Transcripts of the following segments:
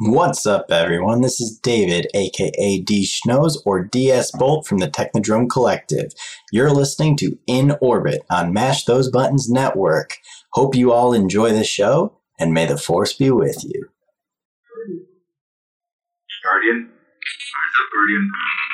What's up, everyone? This is David, aka D Schnows or DS Bolt from the Technodrome Collective. You're listening to In Orbit on Mash Those Buttons Network. Hope you all enjoy the show, and may the Force be with you. Guardian. Rise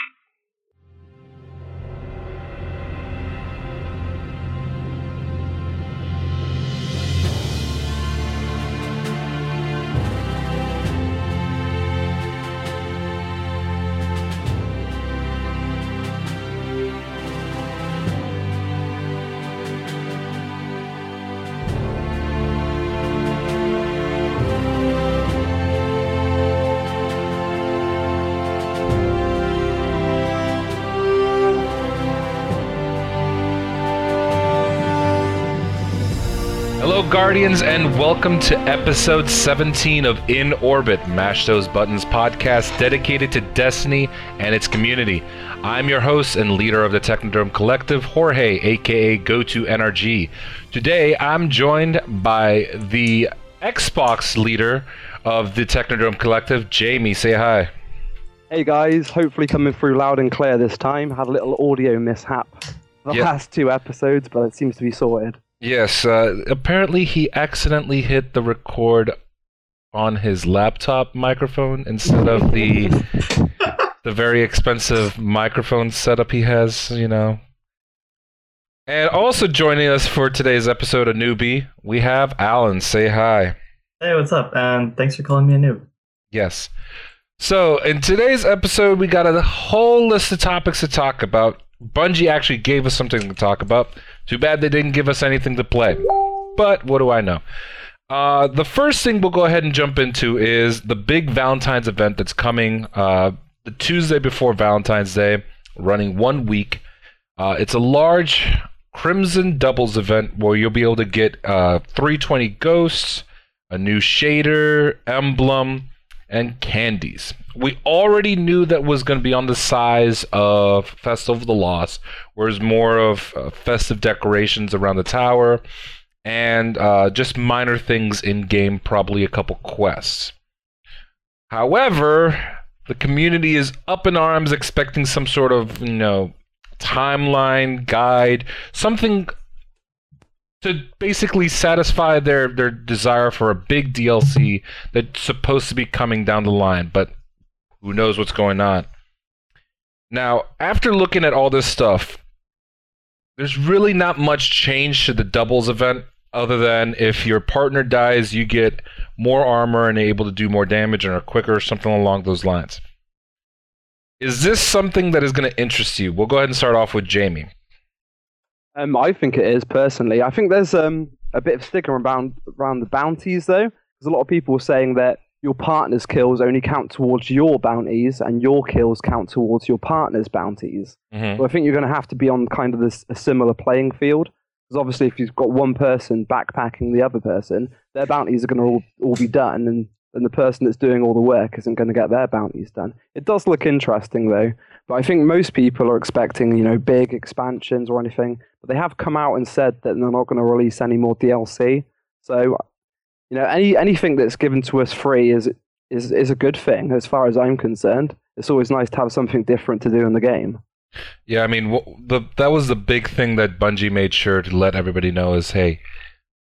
up, Guardians, and welcome to episode 17 of In Orbit, Mash Those Buttons podcast dedicated to Destiny and its community. I'm your host and leader of the Technodrome Collective, Jorge, aka GoToNRG. Today, I'm joined by the Xbox leader of the Technodrome Collective, Jamie. Say hi. Hey guys, hopefully coming through loud and clear this time. Had a little audio mishap the Yep. last two episodes, but it seems to be sorted. Yes, uh, apparently he accidentally hit the record on his laptop microphone instead of the the very expensive microphone setup he has, you know. And also joining us for today's episode of Newbie, we have Alan. Say hi. Hey, what's up? And thanks for calling me a noob. Yes. So, in today's episode, we got a whole list of topics to talk about. Bungie actually gave us something to talk about. Too bad they didn't give us anything to play. But what do I know? Uh, the first thing we'll go ahead and jump into is the big Valentine's event that's coming uh, the Tuesday before Valentine's Day, running one week. Uh, it's a large Crimson Doubles event where you'll be able to get uh, 320 ghosts, a new shader, emblem, and candies. We already knew that was going to be on the size of Festival of the Lost, whereas more of uh, festive decorations around the tower and uh, just minor things in game, probably a couple quests. However, the community is up in arms, expecting some sort of you know timeline guide, something to basically satisfy their their desire for a big DLC that's supposed to be coming down the line, but who knows what's going on. Now, after looking at all this stuff, there's really not much change to the doubles event other than if your partner dies, you get more armor and able to do more damage and are quicker, something along those lines. Is this something that is going to interest you? We'll go ahead and start off with Jamie. Um, I think it is personally. I think there's um a bit of stigma around around the bounties though, because a lot of people are saying that your partner's kills only count towards your bounties, and your kills count towards your partner's bounties. Mhm. So I think you're going to have to be on kind of this a similar playing field. Because obviously, if you've got one person backpacking the other person, their bounties are going to all, all be done, and, and the person that's doing all the work isn't going to get their bounties done. It does look interesting, though. But I think most people are expecting, you know, big expansions or anything. But they have come out and said that they're not going to release any more DLC. So, you know, any anything that's given to us free is is is a good thing as far as I'm concerned. It's always nice to have something different to do in the game. Yeah, I mean, wh- the that was the big thing that Bungie made sure to let everybody know is, hey,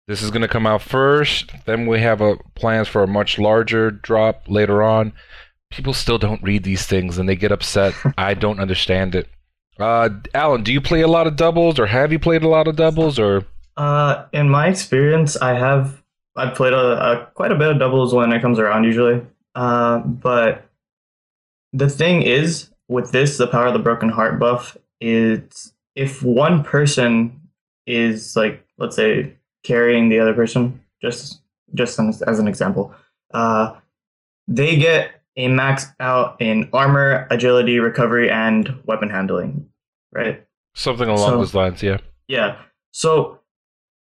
this is going to come out first. Then we have a plans for a much larger drop later on. People still don't read these things and they get upset. I don't understand it. Uh, Alan, do you play a lot of doubles, or have you played a lot of doubles, or Uh, in my experience, I have I've played a, a quite a bit of doubles when it comes around usually. Uh, but the thing is with this, the power of the broken heart buff is if one person is like let's say carrying the other person, just just as, an example, uh, they get a max out in armor, agility, recovery, and weapon handling, right? something along So- those lines? Yeah. Yeah. So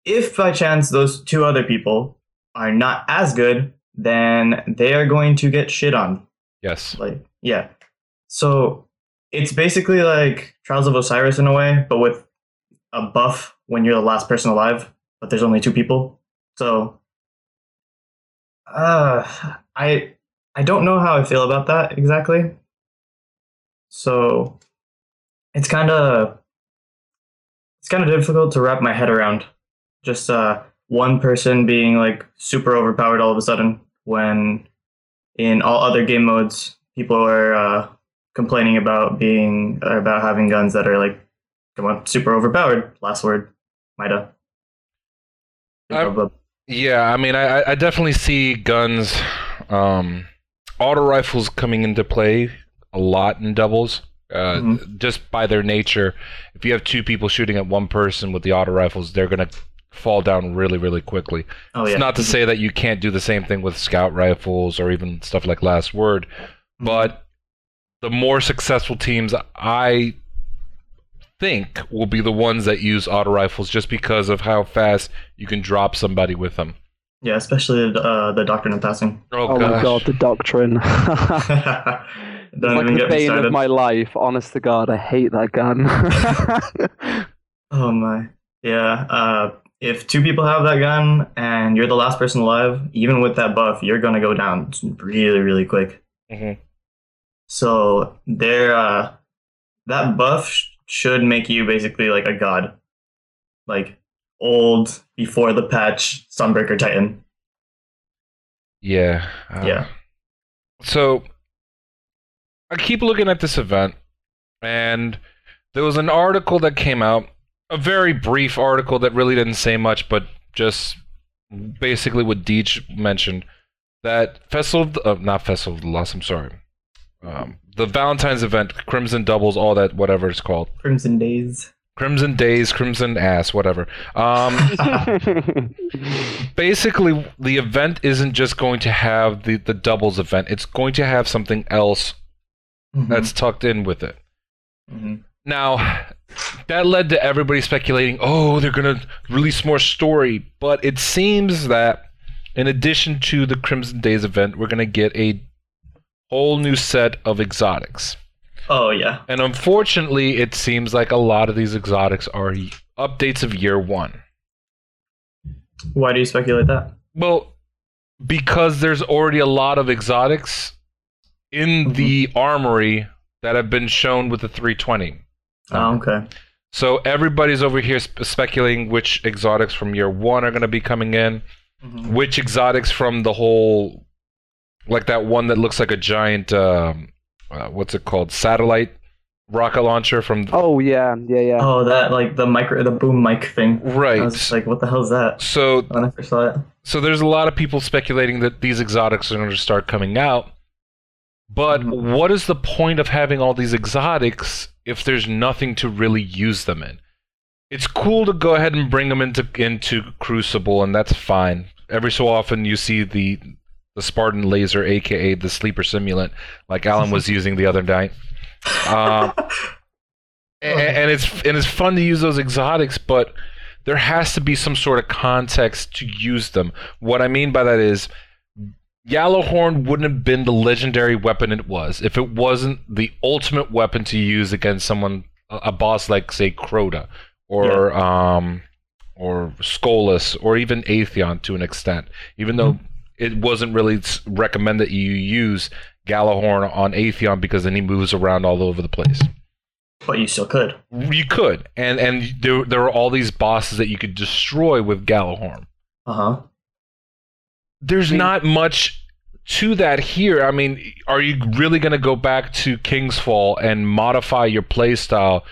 if by chance those two other people are not as good, then they are going to get shit on. Yes. Like, yeah. So it's basically like Trials of Osiris in a way, but with a buff when you're the last person alive, but there's only two people. So uh I I don't know how I feel about that exactly. So it's kind of it's kind of difficult to wrap my head around. Just uh, one person being like super overpowered all of a sudden when in all other game modes people are uh, complaining about being about having guns that are like come on super overpowered. Last word, Mida. I- Yeah, I mean, I, I definitely see guns, um, auto rifles coming into play a lot in doubles. Uh, Mhm. Just by their nature, if you have two people shooting at one person with the auto rifles, they're gonna fall down really, really quickly. Oh yeah. It's not to say that you can't do the same thing with scout rifles or even stuff like Last Word, Mhm. but the more successful teams, I think, will be the ones that use auto rifles just because of how fast you can drop somebody with them. yeah, especially uh, the doctrine of passing. Oh, Oh, my god, the doctrine. Don't like even the bane of my life. Honest to God, I hate that gun. Oh my. Yeah. Uh, if two people have that gun and you're the last person alive, even with that buff, you're gonna go down really, really quick. Mhm. So there, uh, that buff sh- should make you basically like a god, like old before the patch Sunbreaker Titan. Yeah. uh, Yeah. So I keep looking at this event, and there was an article that came out, a very brief article that really didn't say much, but just basically what Deej mentioned that Festival of the, uh, not Festival of the Lost, I'm sorry. Um, the Valentine's event, Crimson Doubles, all that, whatever it's called. Crimson Days. Crimson Days, Crimson Ass, whatever. Um, basically the event isn't just going to have the, the doubles event it's going to have something else Mhm. that's tucked in with it Mhm. now that led to everybody speculating oh they're going to release more story but it seems that in addition to the crimson days event we're going to get a whole new set of exotics Oh yeah. and unfortunately it seems like a lot of these exotics are updates of year one Why do you speculate that? Well, because there's already a lot of exotics in mm-hmm. the armory that have been shown with the 320. Oh, okay. So everybody's over here sp- speculating which exotics from year one are going to be coming in, Mhm. which exotics from the whole, like that one that looks like a giant, um, uh, what's it called, satellite rocket launcher from. oh yeah, yeah, yeah. Oh, that like the micro, the boom mic thing. I right. was just like, what the hell is that? so When I first saw it. so there's a lot of people speculating that these exotics are going to start coming out. But Mhm. what is the point of having all these exotics if there's nothing to really use them in? It's cool to go ahead and bring them into into Crucible, and that's fine. Every so often, you see the the Spartan laser, aka the sleeper simulant, like Alan was using the other night. Um, a- and it's and it's fun to use those exotics, but there has to be some sort of context to use them. What I mean by that is Gjallarhorn wouldn't have been the legendary weapon it was if it wasn't the ultimate weapon to use against someone a boss like say Crota or um or Skolas or even Atheon to an extent. Even though it wasn't really recommended you use Gjallarhorn on Atheon because then he moves around all over the place. But you still could. You could, and and there there are all these bosses that you could destroy with Gjallarhorn. Uh huh. There's I mean- not much to that here. I mean, are you really going to go back to King's Fall and modify your playstyle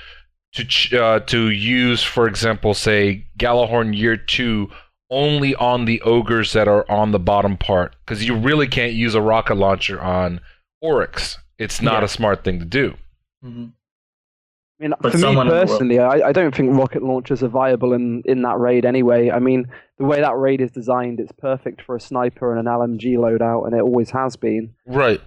to ch- uh, to use, for example, say Gjallarhorn Year Two only on the ogres that are on the bottom part? Because you really can't use a rocket launcher on Oryx. It's not Yeah. a smart thing to do. Mm-hmm. I mean, But for me personally, I, I don't think rocket launchers are viable in, in that raid anyway. I mean, the way that raid is designed, it's perfect for a sniper and an LMG loadout, and it always has been. Right.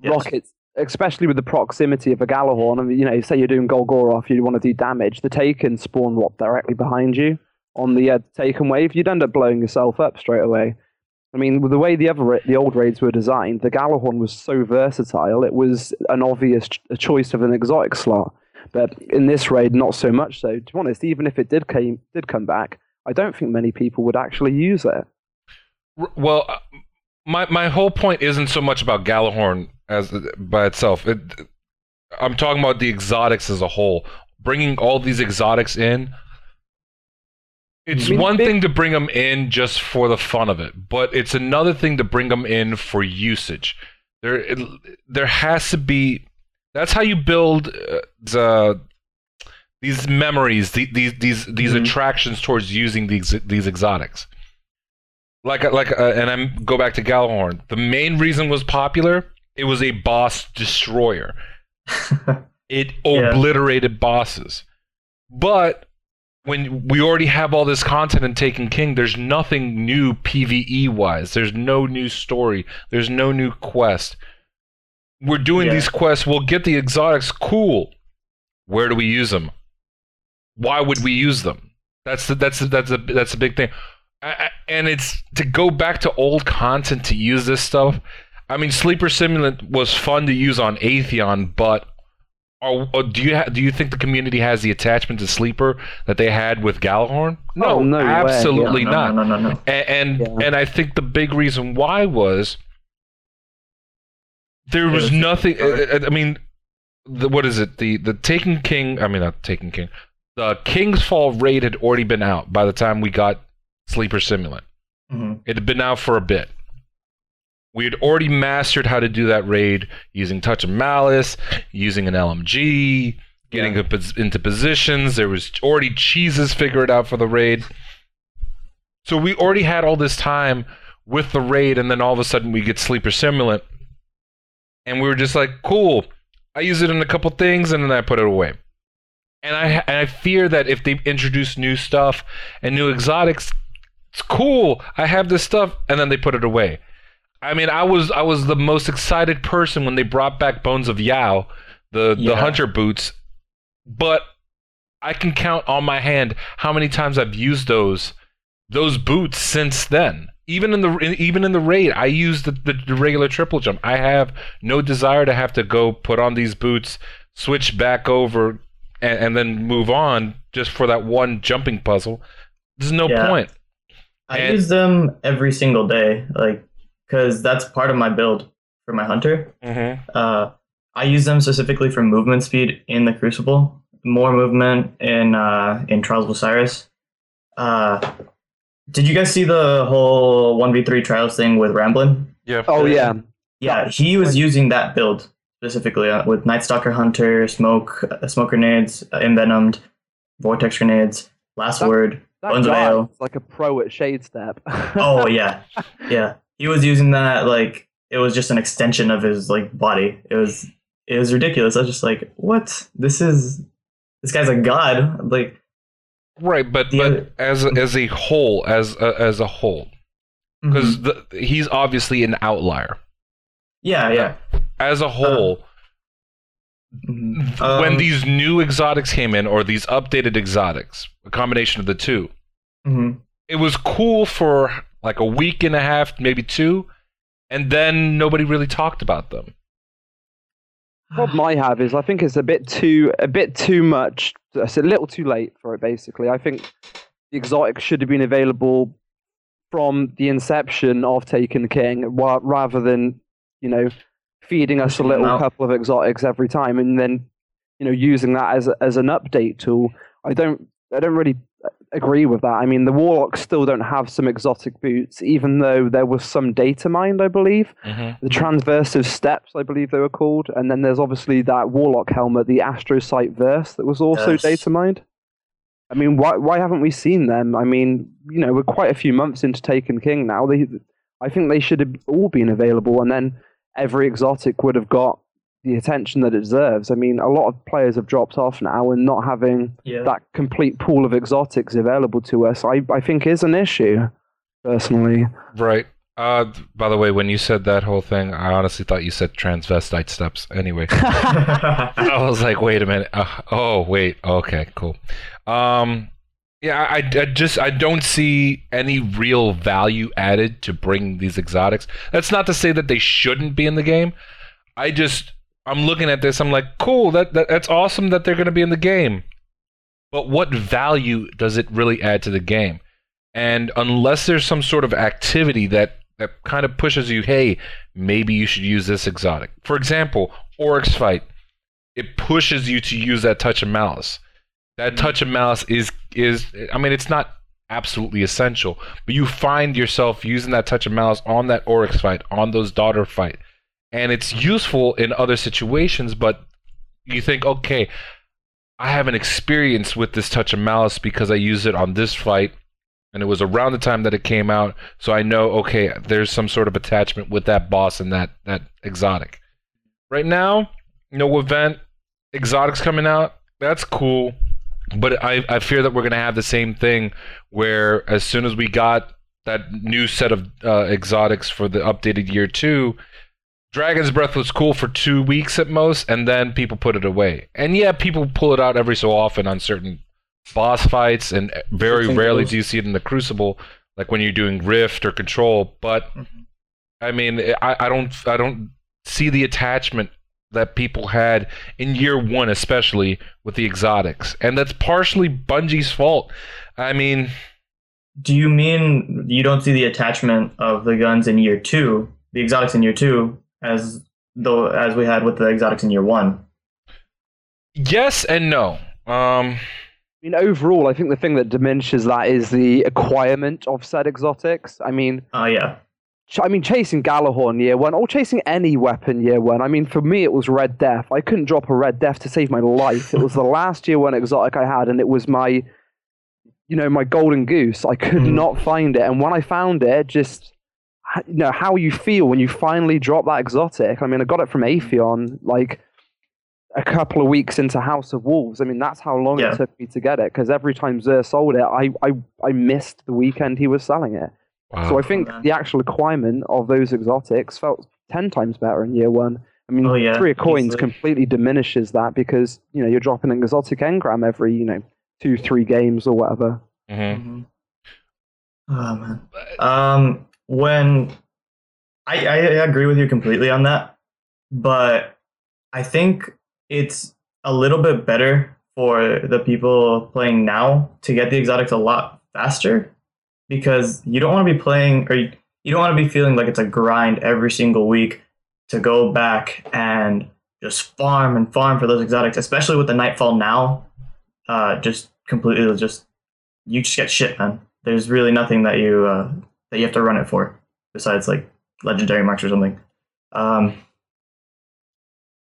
Yes. Rockets, especially with the proximity of a Gjallarhorn, I mean, you know, say you're doing Golgoroth, you want to do damage, the Taken spawn what directly behind you on the uh, Taken wave, you'd end up blowing yourself up straight away. I mean, with the way the other the old raids were designed, the Gjallarhorn was so versatile. It was an obvious ch- choice of an exotic slot. But in this raid, not so much so. To be honest, even if it did came did come back, I don't think many people would actually use it. Well, uh, my my whole point isn't so much about Gjallarhorn as by itself. It, I'm talking about the exotics as a whole. Bringing all these exotics in. It's I mean, one big- thing to bring them in just for the fun of it, but it's another thing to bring them in for usage. There, it, there has to be. That's how you build uh, the these memories, the, these these these Mhm. attractions towards using these these exotics. Like like, uh, and I'm go back to Gjallarhorn. The main reason was popular. It was a boss destroyer. It Yeah. obliterated bosses. But when we already have all this content in Taken King, there's nothing new PVE wise. There's no new story. There's no new quest. We're doing Yeah. these quests. We'll get the exotics. Cool. Where do we use them? Why would we use them? That's the that's the, that's a that's a big thing. I, I- and it's to go back to old content to use this stuff. I mean, Sleeper Simulant was fun to use on Atheon, but are, or do you ha- do you think the community has the attachment to Sleeper that they had with Gjallarhorn? Oh, no way, yeah. absolutely no, not. No, no, no, no. A- And Yeah. and I think the big reason why was there was nothing. I, I mean, the, what is it? The the Taken King. I mean, not Taken King. The King's Fall raid had already been out by the time we got Sleeper Simulant. Mhm. It had been out for a bit. We had already mastered how to do that raid using Touch of Malice, using an LMG, getting Yeah. into positions. There was already cheeses figured out for the raid. So we already had all this time with the raid, and then all of a sudden we get Sleeper Simulant, and we were just like, "Cool." I use it in a couple things, and then I put it away. And I and I fear that if they introduce new stuff and new exotics, it's cool. I have this stuff, and then they put it away. I mean, I was I was the most excited person when they brought back Bones of Eao, the the hunter boots, but I can count on my hand how many times I've used those those boots since then. Even in the even in the raid, I use the, the, the regular triple jump. I have no desire to have to go put on these boots, switch back over, and, and then move on just for that one jumping puzzle. There's no Yeah. point. I And- use them every single day, like, because that's part of my build for my hunter. Mm-hmm. Uh, I use them specifically for movement speed in the Crucible, more movement in uh, in Trials of Osiris. Uh, did you guys see the whole one v three trials thing with Ramblin? Yeah. Oh yeah, Yeah, he was using that build specifically uh, with Night Stalker Hunter, smoke, uh, smoke grenades, uh, envenomed, vortex grenades, last That- word. that Bones of guy Ale. like a pro at shade step. Oh yeah, yeah. He was using that like it was just an extension of his like body. It was it was ridiculous. I was just like, what? This is this guy's a god. Like Right, but The but other- as as a whole, as a, as a whole, because mhm. he's obviously an outlier. yeah, yeah. As a whole, Mhm. when Um, these new exotics came in, or these updated exotics, a combination of the two, mhm. it was cool for like a week and a half, maybe two, and then nobody really talked about them. problem I have is I think it's a bit too a bit too much. It's a little too late for it. Basically, I think the exotic should have been available from the inception of Taken King, wa- rather than you know feeding us a little out. couple of exotics every time and then you know using that as a, as an update tool. I don't I don't really agree with that. I mean, the warlocks still don't have some exotic boots, even though there was some data mined, I believe mm-hmm. the transversive steps, I believe they were called, and then there's obviously that warlock helmet, the Astrocyte verse, that was also Yes. data mined. I mean, why why haven't we seen them? I mean, you know, we're quite a few months into Taken King now. They, I think they should have all been available, and then every exotic would have got the attention that it deserves. I mean, a lot of players have dropped off now, and not having Yeah. that complete pool of exotics available to us, I, I think is an issue, personally. Right. Uh, by the way, when you said that whole thing, I honestly thought you said transvestite steps. Anyway. I was like, wait a minute. Uh, oh, wait. Okay, cool. Um, yeah, I, I just I don't see any real value added to bring these exotics. That's not to say that they shouldn't be in the game. I just I'm looking at this. I'm like, cool. That, that that's awesome that they're going to be in the game. But what value does it really add to the game? And unless there's some sort of activity that that kind of pushes you, hey, maybe you should use this exotic. For example, Oryx fight, it pushes you to use that touch of malice. That mm-hmm. touch of malice is is I mean it's not absolutely essential, but you find yourself using that touch of malice on that Oryx fight, on those daughter fight. And it's useful in other situations, but you think, okay, I have an experience with this touch of malice because I used it on this fight and it was around the time that it came out, so I know okay, there's some sort of attachment with that boss and that that exotic. Right now, no event, exotics coming out. That's cool, but I I fear that we're gonna have the same thing where as soon as we got that new set of uh, exotics for the updated year two, Dragon's Breath was cool for two weeks at most, and then people put it away. And yeah, people pull it out every so often on certain boss fights, and very rarely do you see it in the Crucible, like when you're doing Rift or Control. But Mhm. I mean, I, I don't I don't see the attachment that people had in year one, especially with the exotics, and that's partially Bungie's fault. I mean, Do you mean you don't see the attachment of the guns in year two, the exotics in year two, as though as we had with the exotics in year one? yes and no. Um, I mean, overall, I think the thing that diminishes that is the acquirement of said exotics. I mean, Oh yeah, ch- I mean, chasing Gjallarhorn year one, or chasing any weapon year one. I mean, for me, it was Red Death. I couldn't drop a Red Death to save my life. It was the last year one exotic I had, and it was my, you know, my golden goose. I could Mhm. not find it, and when I found it, just h- you know how you feel when you finally drop that exotic. I mean, I got it from Atheon, like a couple of weeks into House of Wolves. I mean, that's how long Yeah. it took me to get it. Because every time Xur sold it, I, I I missed the weekend he was selling it. wow. So I think man. the actual acquirement of those exotics felt ten times better in year one. I mean, Oh, yeah, three of coins easily. completely diminishes that because you know you're dropping an exotic engram every you know two three games or whatever. Mhm. Mhm. Oh man. Um, when I, I agree with you completely on that, but I think it's a little bit better for the people playing now to get the exotics a lot faster because you don't want to be playing or you, you don't want to be feeling like it's a grind every single week to go back and just farm and farm for those exotics, especially with the nightfall now. Uh, just completely just you just get shit, man. There's really nothing that you uh, that you have to run it for besides like legendary marks or something. Um,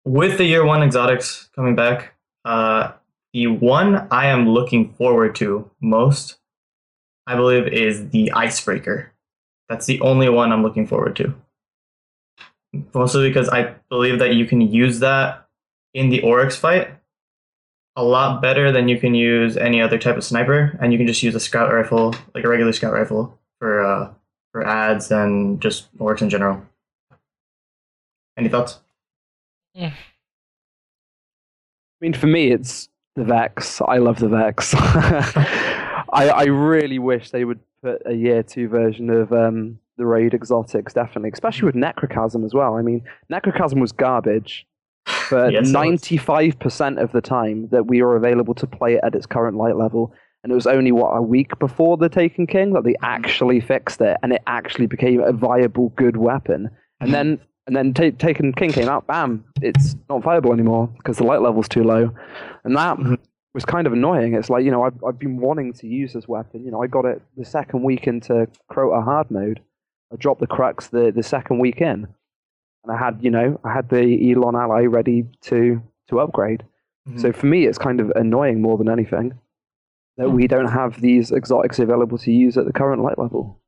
with the year one exotics coming back, uh, the one I am looking forward to most, I believe, is the icebreaker. That's the only one I'm looking forward to. Mostly because I believe that you can use that in the Oryx fight a lot better than you can use any other type of sniper, and you can just use a scout rifle, like a regular scout rifle, for uh, for ads and just Oryx in general. Any thoughts? Yeah. I mean, for me, it's the Vex. I love the Vex. I I really wish they would put a year two version of um, the raid exotics, definitely, especially with Necrochasm as well. I mean, Necrochasm was garbage, but Yes, ninety five percent of the time that we were available to play it at its current light level. And it was only what a week before the Taken King that they actually fixed it, and it actually became a viable, good weapon. And then and then Ta Taken King came out, bam, it's not viable anymore because the light level's too low, and that was kind of annoying. It's like you know I've I've been wanting to use this weapon. You know I got it the second week into Crota hard mode. I dropped the crux the the second week in, and I had you know I had the Eidolon Ally ready to to upgrade. Mm-hmm. So for me, it's kind of annoying more than anything that we don't have these exotics available to use at the current light level.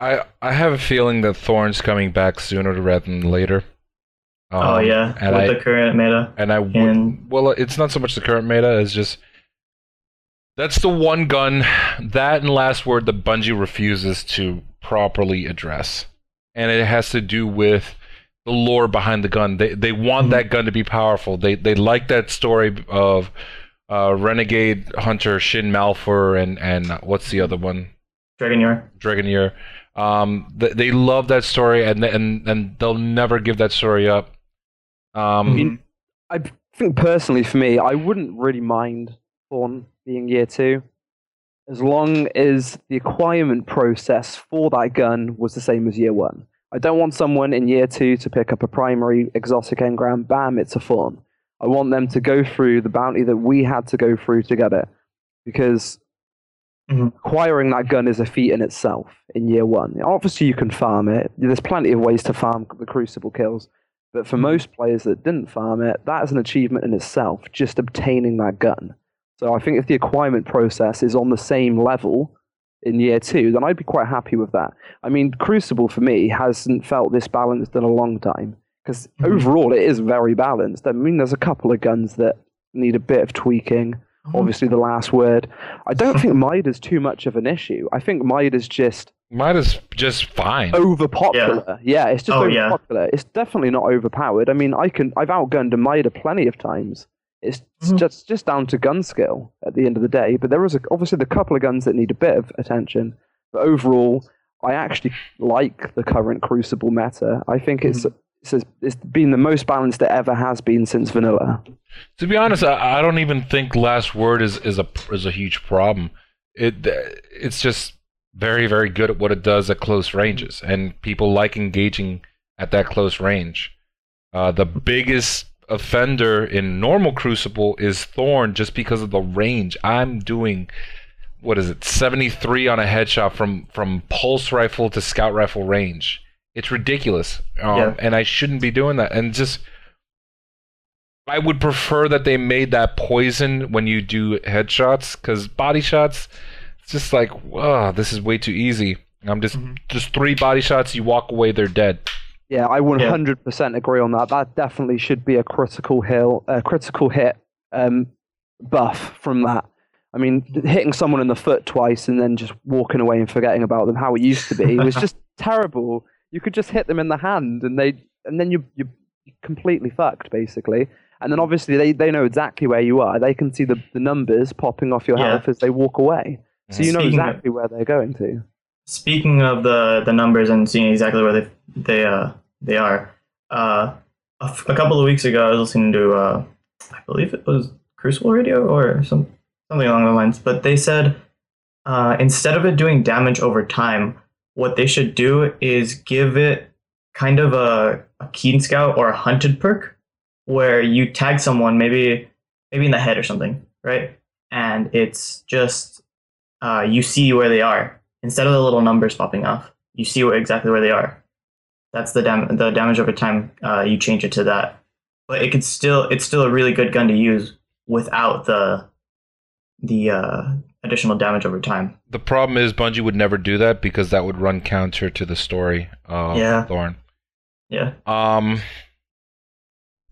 I I have a feeling that Thorn's coming back sooner rather than later. oh Um, yeah, and with I the current meta. and I would, and- well, it's not so much the current meta as just that's the one gun that and last word that Bungie refuses to properly address, and it has to do with the lore behind the gun. They they want Mhm. that gun to be powerful. They they like that story of uh, renegade hunter Shin Malphur and and what's the other one? Dredgen Yor. Dragoneer. Um, th- they love that story, and and and they'll never give that story up. Um, Mhm. I think personally, for me, I wouldn't really mind Thorn being year two. as long as the acquirement process for that gun was the same as year one. I don't want someone in year two to pick up a primary exotic engram, bam, it's a fawn. I want them to go through the bounty that we had to go through to get it. Because Mhm. acquiring that gun is a feat in itself in year one. Obviously, you can farm it. There's plenty of ways to farm the Crucible kills. But for most players that didn't farm it, that is an achievement in itself, just obtaining that gun. So I think if the acquirement process is on the same level in year two, then I'd be quite happy with that. I mean, Crucible for me hasn't felt this balanced in a long time because Mhm. overall it is very balanced. I mean, there's a couple of guns that need a bit of tweaking. Obviously, the last word. I don't think Mide is too much of an issue. I think Mide is just Might is just fine. overpopular. Yeah, it's just Oh, yeah. It's definitely not overpowered. I mean, I can I've outgunned a Mida plenty of times. It's Mhm. just just down to gun skill at the end of the day. But there is a, obviously the couple of guns that need a bit of attention. But overall, I actually like the current Crucible meta. I think it's it's, it's been the most balanced it ever has been since vanilla. To be honest, I, I don't even think last word is, is a is a huge problem. It it's just very very good at what it does at close ranges, and people like engaging at that close range. Uh, the biggest offender in normal Crucible is Thorn, just because of the range. I'm doing what is it, 73 on a headshot from from pulse rifle to scout rifle range. It's ridiculous, um, Yeah. and I shouldn't be doing that. And just I would prefer that they made that poison when you do headshots because body shots, it's just like, wow, this is way too easy. I'm just Mhm. just three body shots, you walk away, they're dead. Yeah, I 100% agree on that. That definitely should be a critical hill, a critical hit um, buff from that. I mean, hitting someone in the foot twice and then just walking away and forgetting about them, how it used to be, was just terrible. You could just hit them in the hand, and they, and then you you completely fucked basically. And then obviously they, they know exactly where you are. They can see the, the numbers popping off your Yeah. health as they walk away, so you know Speaking of- exactly where they're going to. Speaking of the the numbers and seeing exactly where they they uh they are, uh, a, f- a couple of weeks ago I was listening to uh, I believe it was Crucible Radio or some something along those lines, but they said uh, instead of it doing damage over time, what they should do is give it kind of a, a keen scout or a hunted perk where you tag someone maybe maybe in the head or something, right? And it's just uh, you see where they are instead of the little numbers popping off. You see where, exactly where they are. That's the dam- the damage over time. Uh, you change it to that, but it could still it's still a really good gun to use without the the uh, additional damage over time. The problem is Bungie would never do that because that would run counter to the story of Yeah. Thorn. Yeah. Um,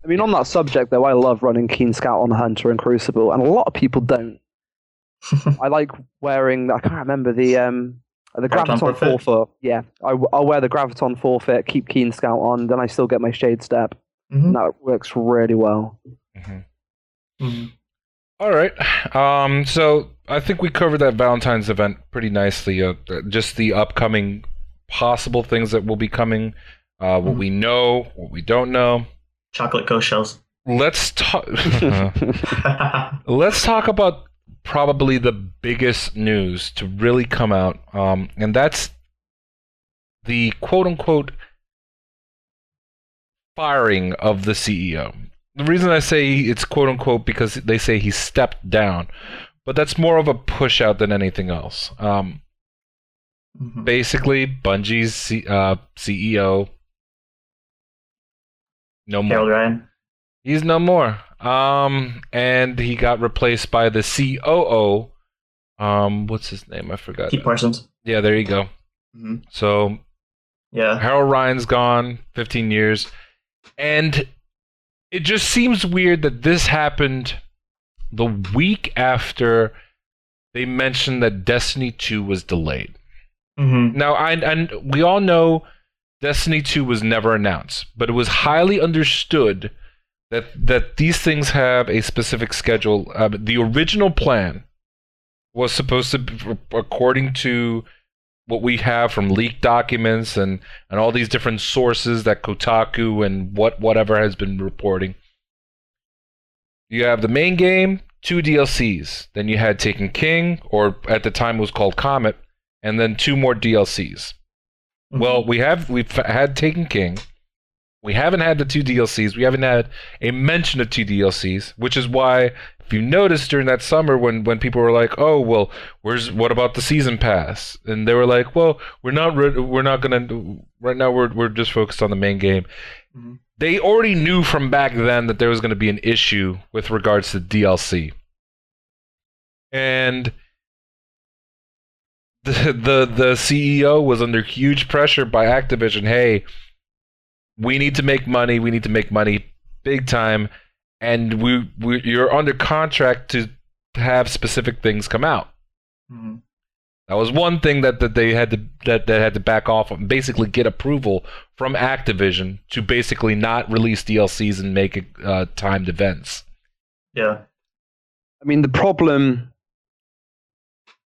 I mean, on that subject, though, I love running Keen Scout on Hunter and Crucible, and a lot of people don't. I like wearing. I can't remember the um the Graviton Graviton forfeit? forfeit. Yeah, I, will wear the Graviton forfeit, keep Keen Scout on, then I still get my Shade Step. Mhm. And that works really well. mhm. Mhm. All right. Um, so I think we covered that Valentine's event pretty nicely. Uh, just the upcoming possible things that will be coming, uh, what Mhm. we know, what we don't know. Chocolate ghost shells. Let's talk. Let's talk about probably the biggest news to really come out, um, and that's the quote unquote firing of the CEO. The reason I say it's quote unquote because they say he stepped down, but that's more of a push out than anything else. Um, Mhm. basically, Bungie's C- uh, CEO, no more. Harold Ryan. He's no more. Um, and he got replaced by the COO. Um, what's his name? I forgot. Pete Parsons. Yeah, there you go. Mhm. So Yeah. Harold Ryan's gone, 15 years, and it just seems weird that this happened the week after they mentioned that Destiny 2 was delayed. hmm Now, I and we all know Destiny 2 was never announced, but it was highly understood that that these things have a specific schedule. Uh, the original plan was supposed to, be, according to what we have from leaked documents and and all these different sources that Kotaku and what whatever has been reporting. You have the main game two DLCs. Then you had Taken King, or at the time it was called Comet, and then two more DLCs. Well, we have we've had Taken King. We haven't had the two DLCs. We haven't had a mention of two DLCs, which is why if you noticed during that summer when when people were like, "Oh, well, where's what about the season pass?" and they were like, "Well, we're not re- we're not gonna right now. We're we're just focused on the main game." Mhm. They already knew from back then that there was going to be an issue with regards to DLC, and the the the CEO was under huge pressure by Activision. Hey, we need to make money. We need to make money big time, and we, we you're under contract to have specific things come out. Mhm. That was one thing that, that they had to that, that had to back off on, basically get approval from Activision to basically not release DLCs and make uh, timed events. Yeah. I mean, the problem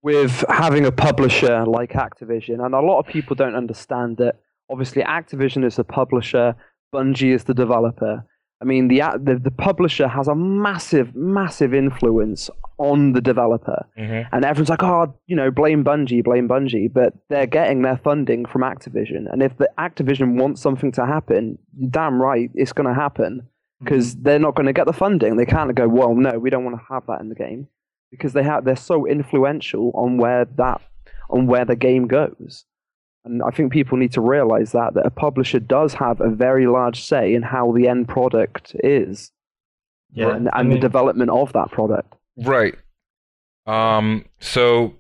with having a publisher like Activision, and a lot of people don't understand that obviously Activision is the publisher, Bungie is the developer. I mean, the, the, the publisher has a massive, massive influence on the developer. Mm-hmm. And everyone's like, oh, you know, blame Bungie, blame Bungie. But they're getting their funding from Activision. And if the Activision wants something to happen, you're damn right it's going to happen because they're not going to get the funding. They can't go, well, no, we don't want to have that in the game because they have they're so influential on where that on where the game goes. And I think people need to realize that that a publisher does have a very large say in how the end product is Yeah. and, and I the development of that product. Right. Um. So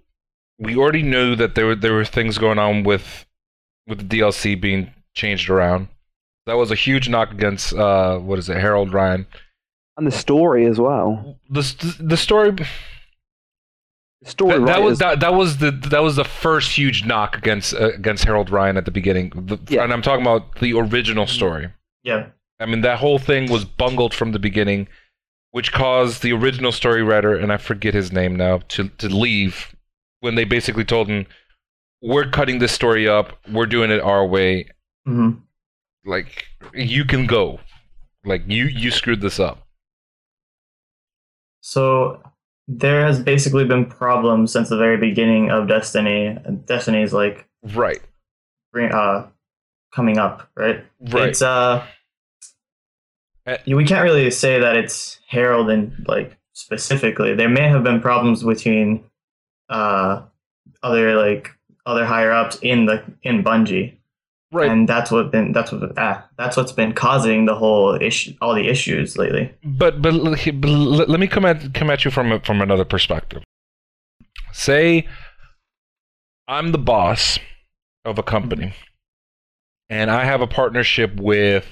we already knew that there were there were things going on with with the DLC being changed around. That was a huge knock against uh what is it Harold Ryan. And the story as well. The the story story that, that was writers- that, that was the that was the first huge knock against uh, against Harold Ryan at the beginning. The, Yeah. And I'm talking about the original story. yeah. I mean that whole thing was bungled from the beginning, which caused the original story writer and I forget his name now to to leave when they basically told him we're cutting this story up, we're doing it our way. hmm Like you can go. Like you you screwed this up. So there has basically been problems since the very beginning of Destiny. Destiny's like Right. uh coming up, right? Right. It's uh Uh, we can't really say that it's Harold and like specifically. There may have been problems between uh other like other higher ups in the in Bungie. Right. And that's what been that's what ah, that's what's been causing the whole issue all the issues lately. But but, but let me come at come at you from a, from another perspective. Say I'm the boss of a company, and I have a partnership with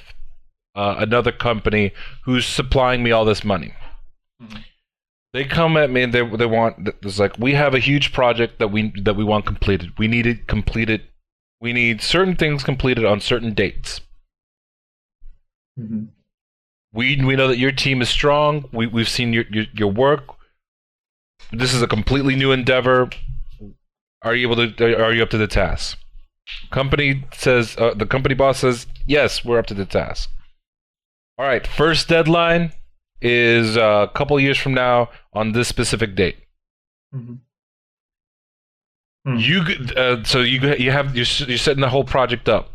uh, another company who's supplying me all this money. Mhm. They come at me and they they want it's like we have a huge project that we that we want completed. We need it completed. We need certain things completed on certain dates. Mm-hmm. We we know that your team is strong. We we've seen your your, your work. This is a completely new endeavor. Are you able to? Are you up to the task? Company says uh, the company boss says yes, we're up to the task. All right, first deadline is uh, a couple years from now on this specific date. Mm-hmm. Hmm. You uh, so you you have you're, you're setting the whole project up,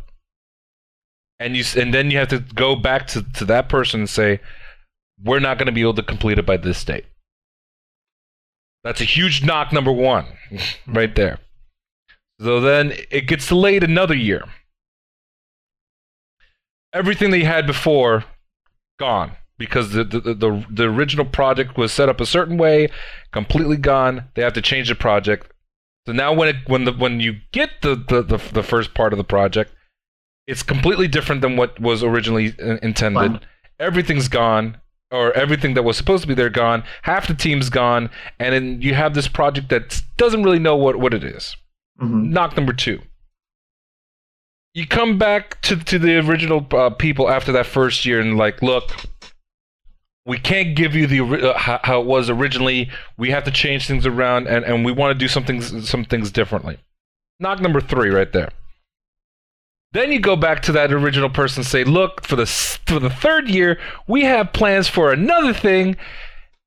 and you and then you have to go back to, to that person and say, we're not going to be able to complete it by this date. That's a huge knock number one, right there. So then it gets delayed another year. Everything they had before, gone because the, the the the original project was set up a certain way, completely gone. They have to change the project. So now when it when the when you get the the, the, the first part of the project, it's completely different than what was originally uh, intended. Wow. Everything's gone, or everything that was supposed to be there gone. Half the team's gone, and then you have this project that doesn't really know what what it is. hmm Knock number two. You come back to to the original uh, people after that first year and like, look, we can't give you the uh, how, how it was originally. We have to change things around, and, and we want to do some things some things differently. Knock number three, right there. Then you go back to that original person and say, look, for the for the third year, we have plans for another thing,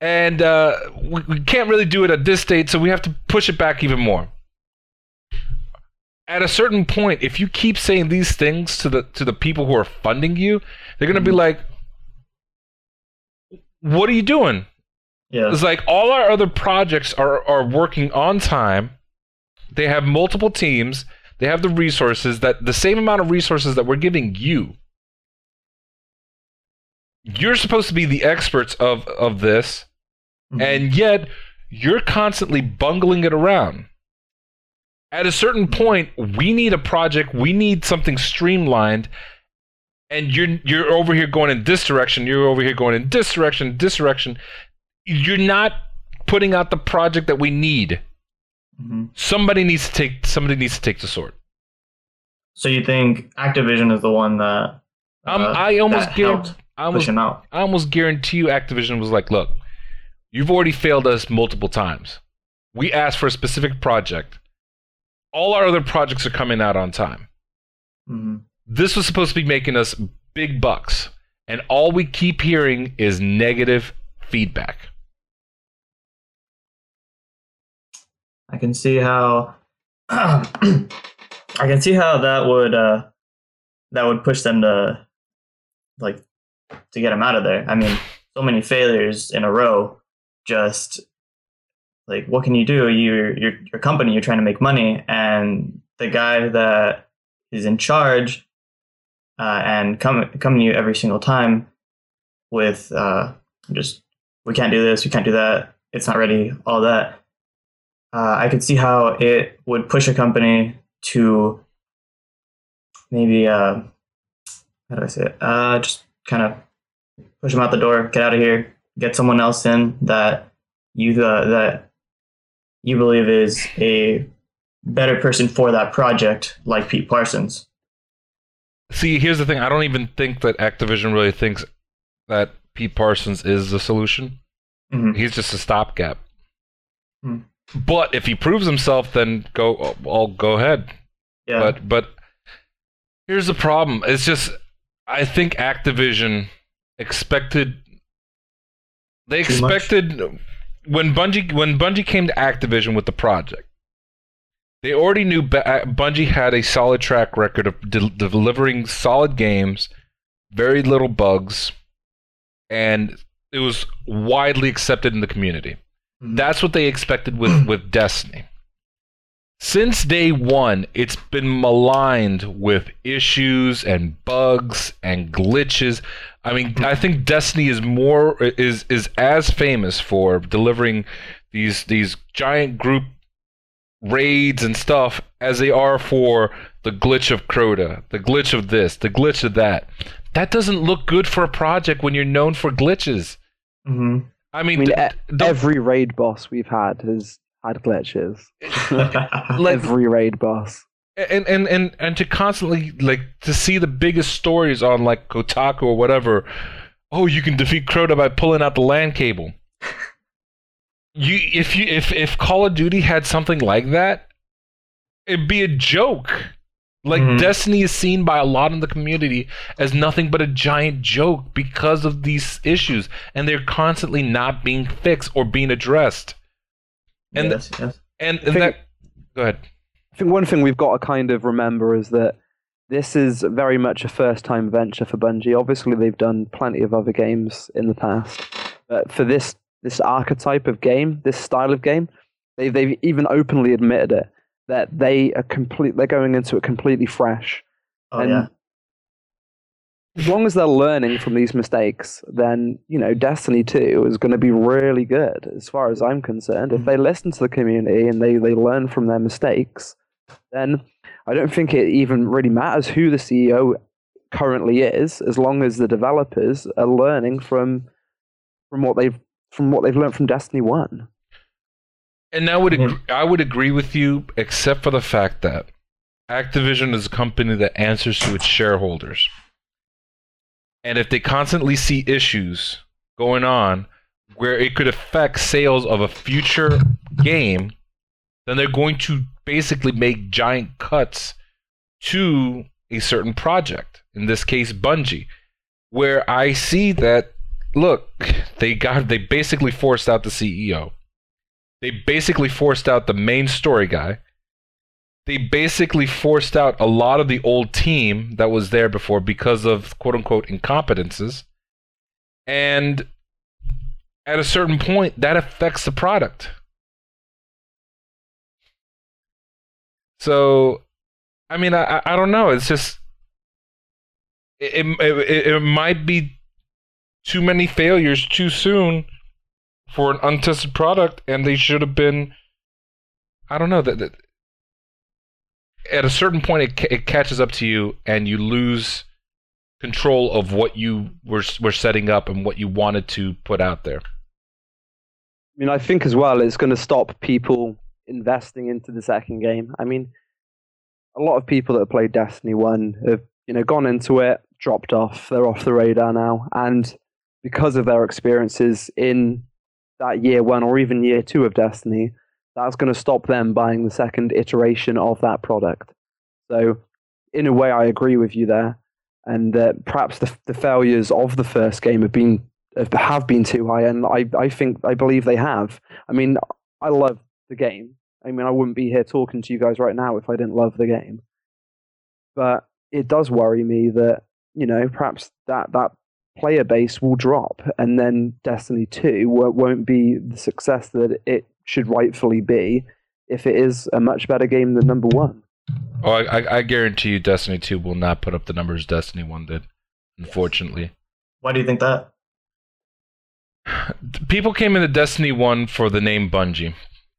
and uh, we, we can't really do it at this date, so we have to push it back even more. At a certain point, if you keep saying these things to the to the people who are funding you, they're gonna be like, "What are you doing?" Yeah. It's like all our other projects are are working on time. They have multiple teams. They have the resources that the same amount of resources that we're giving you. You're supposed to be the experts of of this, Mhm. and yet you're constantly bungling it around. At a certain point, we need a project. We need something streamlined. And you're you're over here going in this direction. You're over here going in this direction, this direction. You're not putting out the project that we need. Mhm. Somebody needs to take somebody needs to take the sword. So you think Activision is the one that Um, uh, I almost guarantee, helped I almost? I almost guarantee you, Activision was like, "Look, you've already failed us multiple times. We asked for a specific project. All our other projects are coming out on time. Mhm. This was supposed to be making us big bucks, and all we keep hearing is negative feedback." I can see how I can see how that would uh that would push them to like to get them out of there. I mean, so many failures in a row just like what can you do? You're your your company, you're trying to make money and the guy that is in charge uh, and come coming to you every single time with uh just we can't do this, we can't do that, it's not ready, all that uh, I could see how it would push a company to maybe uh, how do I say it? Uh, just kind of push them out the door, get out of here, get someone else in that you uh, that you believe is a better person for that project, like Pete Parsons. See, here's the thing. I don't even think that Activision really thinks that Pete Parsons is the solution. Mhm. He's just a stopgap. Hmm. But if he proves himself, then go. I'll go ahead. Yeah, But but here's the problem. It's just I think Activision expected they expected when Bungie when Bungie came to Activision with the project. They already knew Ba- Bungie had a solid track record of de- delivering solid games, very little bugs, and it was widely accepted in the community. Mhm. That's what they expected with, with Destiny. Since day one, it's been maligned with issues and bugs and glitches. I mean, I think Destiny is more is is as famous for delivering these these giant group raids and stuff as they are for the glitch of Crota, the glitch of this, the glitch of that. That doesn't look good for a project when you're known for glitches. Mhm. I I mean, mean, d- e- don't- every raid boss we've had has had glitches. like every raid boss. and and and and to constantly like to see the biggest stories on like Kotaku or whatever. Oh, you can defeat Crota by pulling out the land cable. You if you if if Call of Duty had something like that, it'd be a joke. Like Mhm. Destiny is seen by a lot in the community as nothing but a giant joke because of these issues, and they're constantly not being fixed or being addressed. And yes, yes. And, and think- that, go ahead. I think one thing we've got to kind of remember is that this is very much a first time venture for Bungie. Obviously, they've done plenty of other games in the past. But for this this archetype of game, this style of game, they've, they've even openly admitted it that they are complete. They're going into it completely fresh. Oh and yeah. as long as they're learning from these mistakes, then you know Destiny Two is going to be really good, as far as I'm concerned. If mm-hmm. they listen to the community and they they learn from their mistakes, then I don't think it even really matters who the CEO currently is, as long as the developers are learning from from what they've from what they've learned from Destiny One. And I would agree, I would agree with you, except for the fact that Activision is a company that answers to its shareholders, and if they constantly see issues going on where it could affect sales of a future game, then they're going to basically make giant cuts to a certain project. In this case, Bungie, where I see that look, they got they basically forced out the CEO. They basically forced out the main story guy. They basically forced out a lot of the old team that was there before because of quote unquote incompetences. And at a certain point, that affects the product. So, I mean, I, I don't know. It's just, it, it, it might be too many failures too soon for an untested product, and they should have been. I don't know that, that at a certain point it, it catches up to you, and you lose control of what you were were setting up and what you wanted to put out there. I mean, I think as well it's going to stop people investing into the second game. I mean, a lot of people that have played Destiny One have you know gone into it, dropped off, they're off the radar now, and because of their experiences in that year one or even year two of Destiny, that's going to stop them buying the second iteration of that product. So, in a way, I agree with you there, and that perhaps the, the failures of the first game have been have been too high, and I I think I believe they have. I mean, I love the game. I mean, I wouldn't be here talking to you guys right now if I didn't love the game. But it does worry me that you know perhaps that that player base will drop, and then Destiny Two won't be the success that it should rightfully be if it is a much better game than number one. Oh, I, I guarantee you, Destiny Two will not put up the numbers Destiny One did. Unfortunately. Why do you think that? People came into Destiny One for the name Bungie.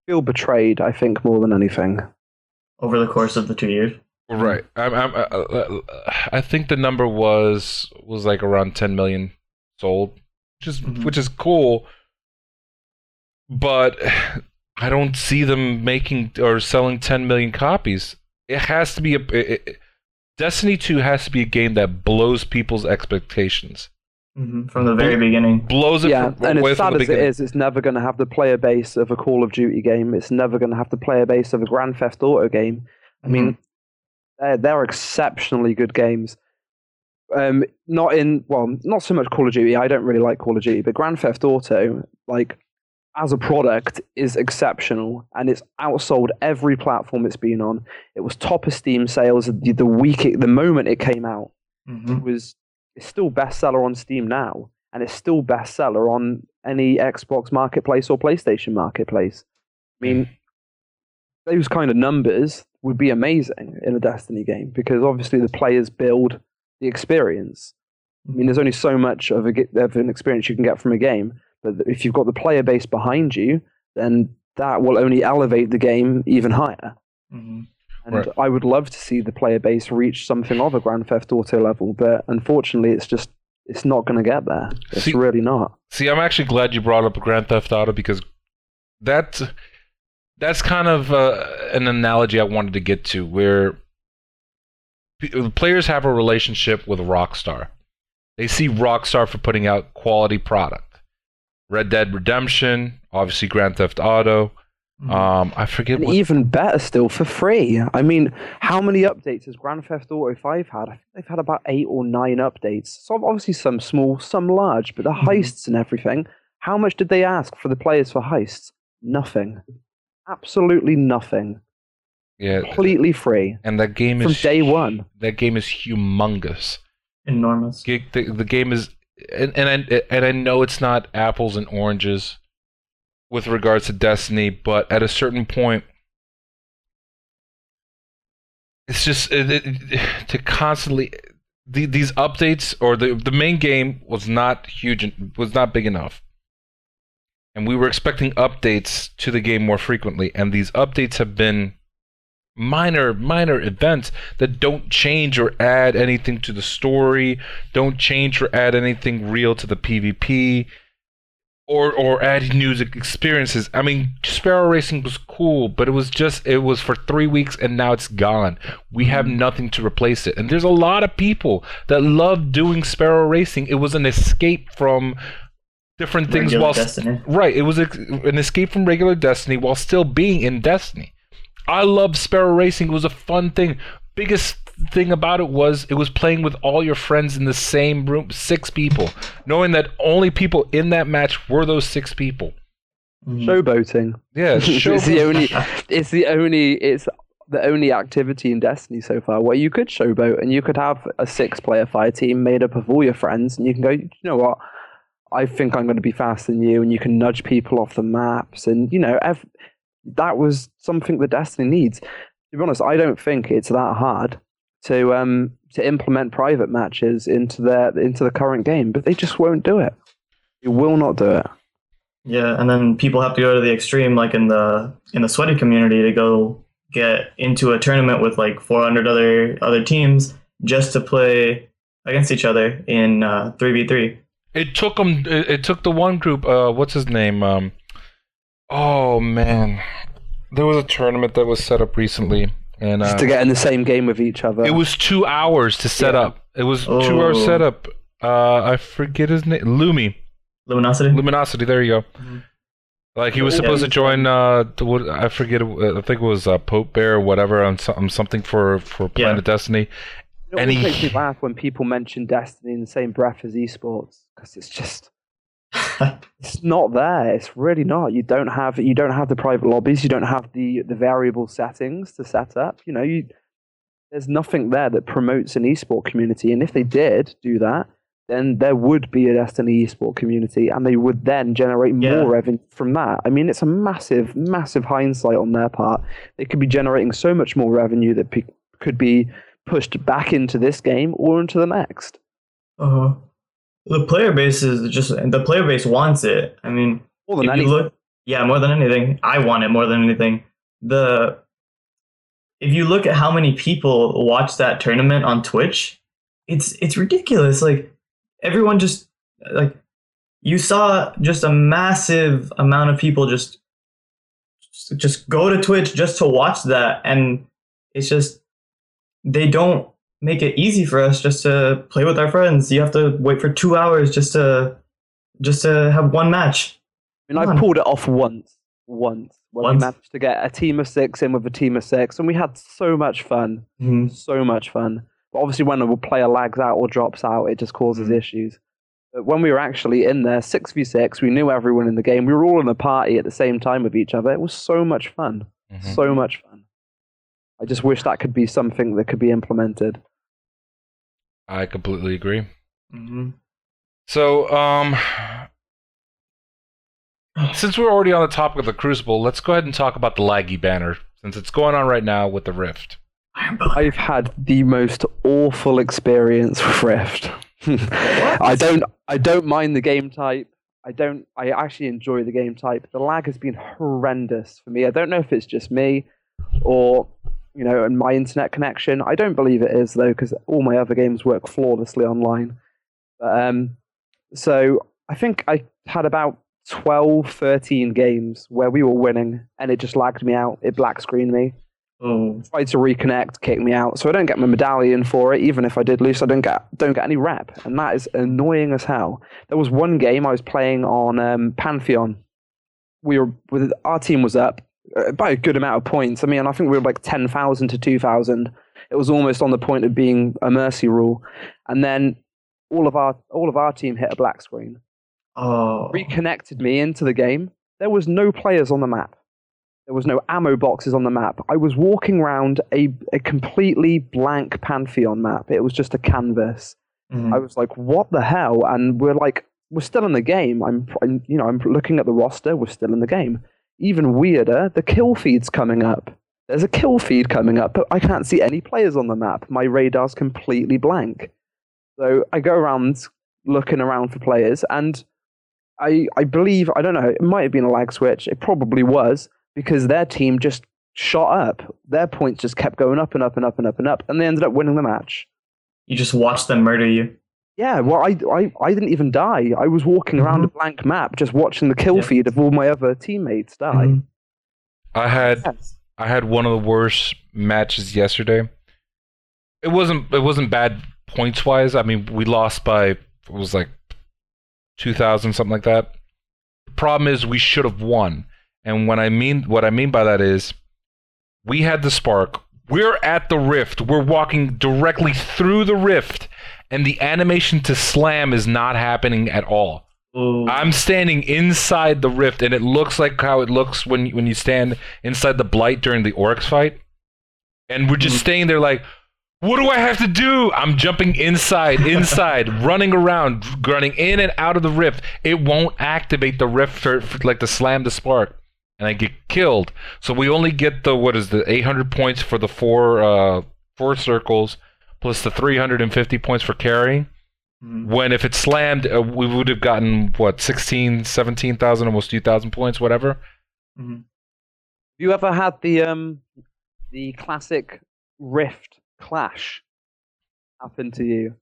Feel betrayed, I think, more than anything. Over the course of the two years. Right. I'm, I'm, uh, uh, I think the number was was like around 10 million sold, which is Mhm. which is cool. But I don't see them making or selling 10 million copies. It has to be a it, it- Destiny 2 has to be a game that blows people's expectations. hmm From the very beginning. Blows it yeah, from, and as sad as it is, it's never going to have the player base of a Call of Duty game. It's never going to have the player base of a Grand Theft Auto game. I mean, they're, they're exceptionally good games. Um, not in well, not so much Call of Duty. I don't really like Call of Duty, but Grand Theft Auto, like as a product, is exceptional, and it's outsold every platform it's been on. It was top of Steam sales the, the week, it, the moment it came out hmm it was it's still bestseller on Steam now, and it's still bestseller on any Xbox Marketplace or PlayStation Marketplace. I mean, those kind of numbers would be amazing in a Destiny game because obviously the players build the experience. I mean, there's only so much of, a, of an experience you can get from a game, but if you've got the player base behind you, then that will only elevate the game even higher. hmm And Right. I would love to see the player base reach something of a Grand Theft Auto level, but unfortunately, it's just it's not going to get there. It's See- really not. See, I'm actually glad you brought up Grand Theft Auto because that's that's kind of uh, an analogy I wanted to get to, where p- players have a relationship with Rockstar. They see Rockstar for putting out quality product. Red Dead Redemption, obviously Grand Theft Auto. Mhm. Um, I forget And what. even better still, for free. I mean, how many updates has Grand Theft Auto 5 had? I think they've had about eight or nine updates. Some obviously some small, some large, but the Mm-hmm. heists and everything. How much did they ask for the players for heists? Nothing. Absolutely nothing. Yeah, Completely free. and that game From is from day one. That game is humongous. Enormous. the, the, the game is and, and I and I know it's not apples and oranges with regards to Destiny, but at a certain point it's just it, it- to constantly the, these updates or the the main game was not huge was not big enough. And we were expecting updates to the game more frequently and these updates have been minor minor events that don't change or add anything to the story, don't change or add anything real to the PvP, or or add new experiences. I mean, Sparrow Racing was cool, but it was just it was for three weeks and now it's gone. We have mm-hmm. nothing to replace it, and there's a lot of people that love doing Sparrow Racing. It was an escape from different things Regular while Destiny. Right. It was a, an escape from regular Destiny while still being in Destiny. I loved Sparrow Racing. It was a fun thing. Biggest thing about it was it was playing with all your friends in the same room, six people, knowing that only people in that match were those six people. Mhm. Showboating. Yeah, it's the only. It's the only. It's the only activity in Destiny so far where you could showboat and you could have a six-player fire team made up of all your friends, and you can go. You know what? I think I'm going to be faster than you, and you can nudge people off the maps, and you know, ev- that was something that Destiny needs. To be honest, I don't think it's that hard to um to implement private matches into their into the current game, but they just won't do it. They will not do it. Yeah, and then people have to go to the extreme, like in the in the sweaty community, to go get into a tournament with like 400 other other teams just to play against each other in uh, 3v3. It took them. It, it took the one group. Uh, what's his name? Um, oh man, there was a tournament that was set up recently, and Just uh, to get in the same game with each other. it was two hours to set Yeah. up. It was two hours Oh. setup. Uh, I forget his name. Lumi, Luminosity. Luminosity. There you go. Mhm. Like he was Yeah. supposed to join. Uh, the- what I forget. uh, I think it was uh, Pope Bear or whatever on some, something for for Planet Destiny. It always and he- makes me laugh when people mention Destiny in the same breath as esports because it's just it's not there. It's really not. You don't have you don't have the private lobbies. You don't have the the variable settings to set up. You know, you there's nothing there that promotes an esport community. And if they did do that, then there would be a Destiny esport community, and they would then generate Yeah. more revenue from that. I mean, it's a massive, massive hindsight on their part. They could be generating so much more revenue that pe- could be pushed back into this game or into the next. uh, the player base is just the player base wants it. I mean, More than if you anything. look, yeah, more than anything, I want it more than anything. The if you look at how many people watch that tournament on Twitch, it's it's ridiculous. Like everyone just like you saw just a massive amount of people just just go to Twitch just to watch that, and it's just they don't make it easy for us just to play with our friends. You have to wait for two hours just to just to have one match. I mean, Come I've on. pulled it off once, once when Once? we managed to get a team of six in with a team of six, and we had so much fun, so much fun. But obviously, when a player lags out or drops out, it just causes Mhm. issues. But when we were actually in there, six v six, we knew everyone in the game. We were all in a party at the same time with each other. It was so much fun, Mhm. so much fun. I just wish that could be something that could be implemented. I completely agree. Mm-hmm. So, um, since we're already on the topic of the Crucible, let's go ahead and talk about the laggy banner since it's going on right now with the Rift. I've had the most awful experience with Rift. I don't I don't mind the game type. I don't I actually enjoy the game type. The lag has been horrendous for me. I don't know if it's just me or you know, and my internet connection. I don't believe it is though, because all my other games work flawlessly online. But, um, so I think I had about 12, 13 games where we were winning, and it just lagged me out. It black screened me Oh, tried to reconnect, kicked me out. So I don't get my medallion for it. Even if I did lose, I don't get don't get any rep, and that is annoying as hell. There was one game I was playing on um, Pantheon. We were with our team was up by a good amount of points. I mean, I think we were like ten thousand to two thousand. It was almost on the point of being a mercy rule, and then all of our all of our team hit a black screen oh, reconnected me into the game. There was no players on the map. There was no ammo boxes on the map. I was walking around a, a completely blank Pantheon map. It was just a canvas. Mhm. I was like, "What the hell?" And we're like, "We're still in the game." I'm, I'm, you know, I'm looking at the roster. We're still in the game. Even weirder, the kill feed's coming up. There's a kill feed coming up, but I can't see any players on the map. My radar's completely blank. So I go around looking around for players, and I, I believe, I don't know, it might have been a lag switch. It probably was because their team just shot up. Their points just kept going up and up and up and up and up, and they ended up winning the match. you just watch them murder you. Yeah, well, I, I, I didn't even die. I was walking around a blank map just watching the kill Yeah. feed of all my other teammates die. Mhm. I had Yes. I had one of the worst matches yesterday. It wasn't it wasn't bad points wise. I mean, we lost by it was like two thousand something like that. The problem is we should have won. And when I mean what I mean by that is we had the spark. We're at the rift. We're walking directly through the rift, and the animation to slam is not happening at all. Ooh. I'm standing inside the rift, and it looks like how it looks when when you stand inside the blight during the Oryx fight. And we're just Mhm. staying there, like, what do I have to do? I'm jumping inside, inside, running around, running in and out of the rift. It won't activate the rift for, for like the slam the spark, and I get killed. So we only get the what is the 800 points for the four uh four circles, plus the 350 points for carrying Mhm. when if it slammed uh, we would have gotten what 16 17,000 almost 2,000 points whatever Mhm. Have you ever had the um the classic Rift clash happen to you?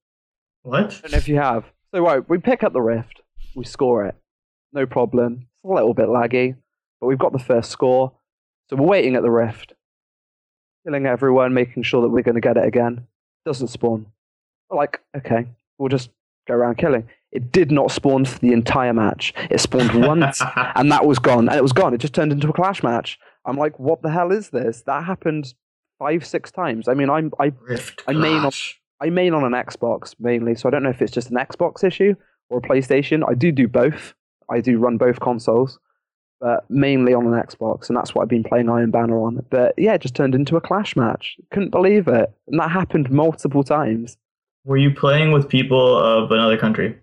What? I don't know if you have. So right, we pick up the Rift, we score it, no problem. It's a little bit laggy, but we've got the first score. So we're waiting at the Rift, killing everyone, making sure that we're going to get it again. Doesn't spawn. We're like, okay, we'll just go around killing. It did not spawn for the entire match. It spawned once, and that was gone. And it was gone. It just turned into a clash match. I'm like, what the hell is this? That happened five, six times. I mean, I'm I Rift I main on- I main on an Xbox mainly, so I don't know if it's just an Xbox issue or a PlayStation. I do do both. I do run both consoles, but mainly on an Xbox, and that's what I've been playing Iron Banner on. But yeah, it just turned into a clash match. Couldn't believe it, and that happened multiple times. Were you playing with people of another country?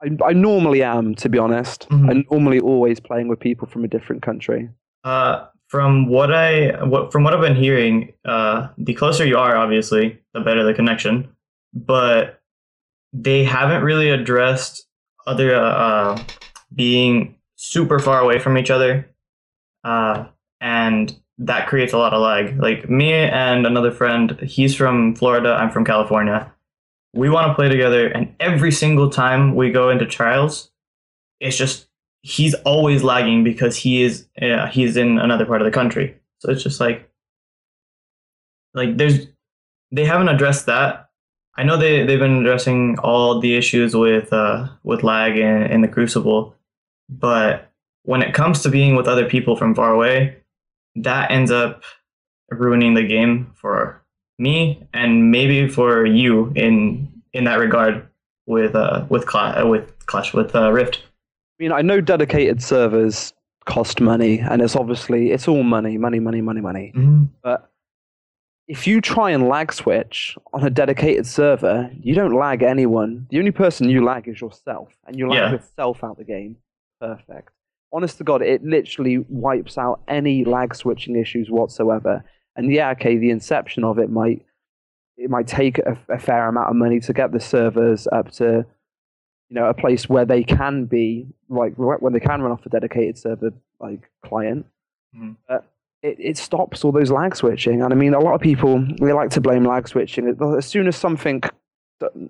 I, I normally am, to be honest. Mhm. I'm normally always playing with people from a different country. Uh, from what I what from what I've been hearing, uh, the closer you are, obviously, the better the connection. But they haven't really addressed other uh, uh, being super far away from each other, uh, and that creates a lot of lag. Like me and another friend, he's from Florida, I'm from California. We want to play together, and every single time we go into trials, it's just he's always lagging because he is he's in another part of the country. So it's just like like there's they haven't addressed that. I know they they've been addressing all the issues with uh with lag in, in the Crucible, but when it comes to being with other people from far away, that ends up ruining the game for me and maybe for you in in that regard with uh with Cla- uh, with Clash with uh, Rift. I mean, I know dedicated servers cost money, and it's obviously it's all money, money, money, money, money. But if you try and lag switch on a dedicated server, you don't lag anyone. The only person you lag is yourself, and you lag Yeah. yourself out the game. Perfect. Honest to God, it literally wipes out any lag switching issues whatsoever. And yeah, okay, the inception of it might it might take a, a fair amount of money to get the servers up to you know a place where they can be like when they can run off a dedicated server like client Mhm. but it, it stops all those lag switching and i mean a lot of people they like to blame lag switching as soon as something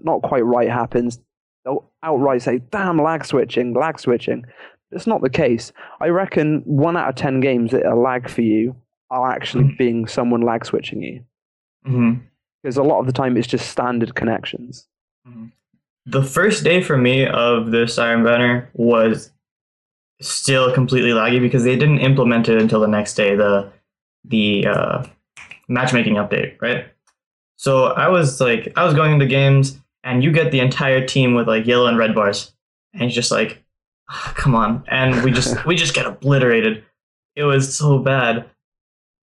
not quite right happens they'll outright say damn lag switching lag switching. It's not the case. I reckon one out of ten games that are lag for you are actually Mhm. being someone lag switching you. Hmm because a lot of the time it's just standard connections. The first day for me of this Iron Banner was still completely laggy because they didn't implement it until the next day, the the uh, matchmaking update, right? So I was like, I was going into games, and you get the entire team with like yellow and red bars, and it's just like, "Ah, come on, and we just we just get obliterated. It was so bad,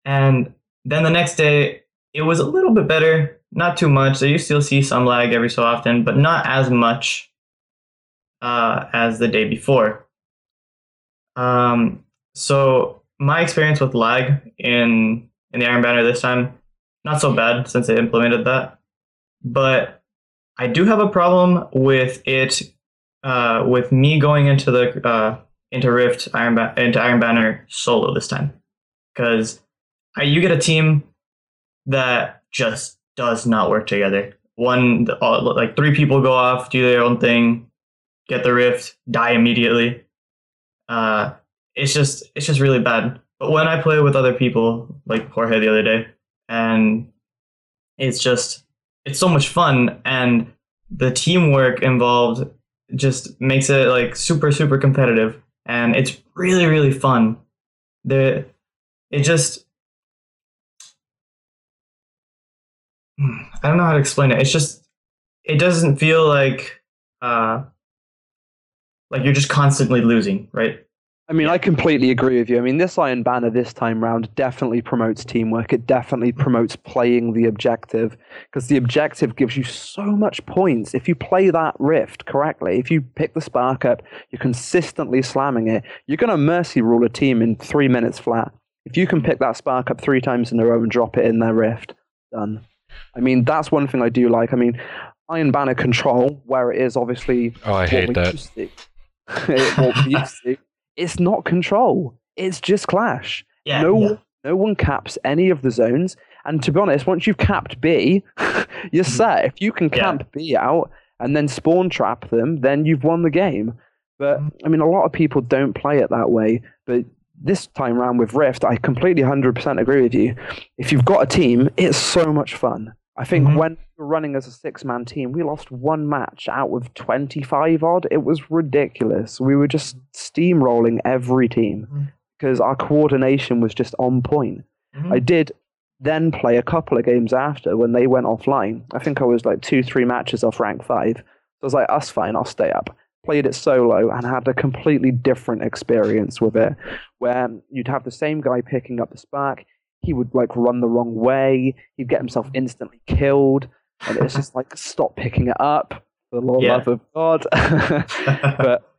and then the next day it was a little bit better, not too much. So you still see some lag every so often, but not as much uh, as the day before. Um, so my experience with lag in in the Iron Banner this time, not so bad since they implemented that, but I do have a problem with it. Uh, with me going into the uh, into Rift Iron ba- into Iron Banner solo this time, because you get a team that just does not work together. One, all, like three people go off, do their own thing, get the rift, die immediately. Uh, it's just it's just really bad. But when I play with other people, like Jorge the other day, and it's just it's so much fun, and the teamwork involved just makes it like super super competitive, and it's really really fun. The it just I don't know how to explain it. It's just it doesn't feel like uh like you're just constantly losing, right? I mean, I completely agree with you. I mean, this Iron Banner this time round definitely promotes teamwork. It definitely promotes playing the objective because the objective gives you so much points. If you play that rift correctly, if you pick the spark up, you're consistently slamming it, you're going to mercy rule a team in three minutes flat. If you can pick that spark up three times in a row and drop it in their rift, done. I mean, that's one thing I do like. I mean, Iron Banner control, where it is obviously Oh, I hate that. used to- what we used to. It's not control. It's just clash. Yeah. no, yeah. no one caps any of the zones. And to be honest, once you've capped B, you're mm-hmm. set. If you can Yeah. camp B out and then spawn trap them, then you've won the game. But mm-hmm. I mean, a lot of people don't play it that way. But this time round with Rift, I completely 100% agree with you. If you've got a team, it's so much fun. I think Mhm. when we were running as a six man team, we lost one match out of 25 odd. It was ridiculous. We were just steamrolling every team because our coordination was just on point. Mhm. I did then play a couple of games after when they went offline. I think I was like two, three matches off rank five. So I was like, that's fine, I'll stay up. Played it solo and had a completely different experience with it where you'd have the same guy picking up the spark. He would like run the wrong way. He'd get himself instantly killed. And it's just like, stop picking it up for the Yeah. love of God. but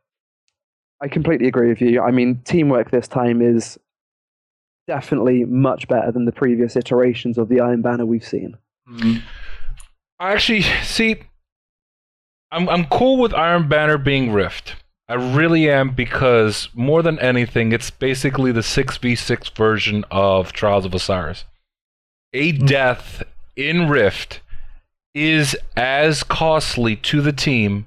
I completely agree with you. I mean, teamwork this time is definitely much better than the previous iterations of the Iron Banner we've seen. Mhm. I actually see. I'm I'm cool with Iron Banner being Rift. I really am because more than anything, it's basically the six v six version of Trials of Osiris. A mm. death in Rift is as costly to the team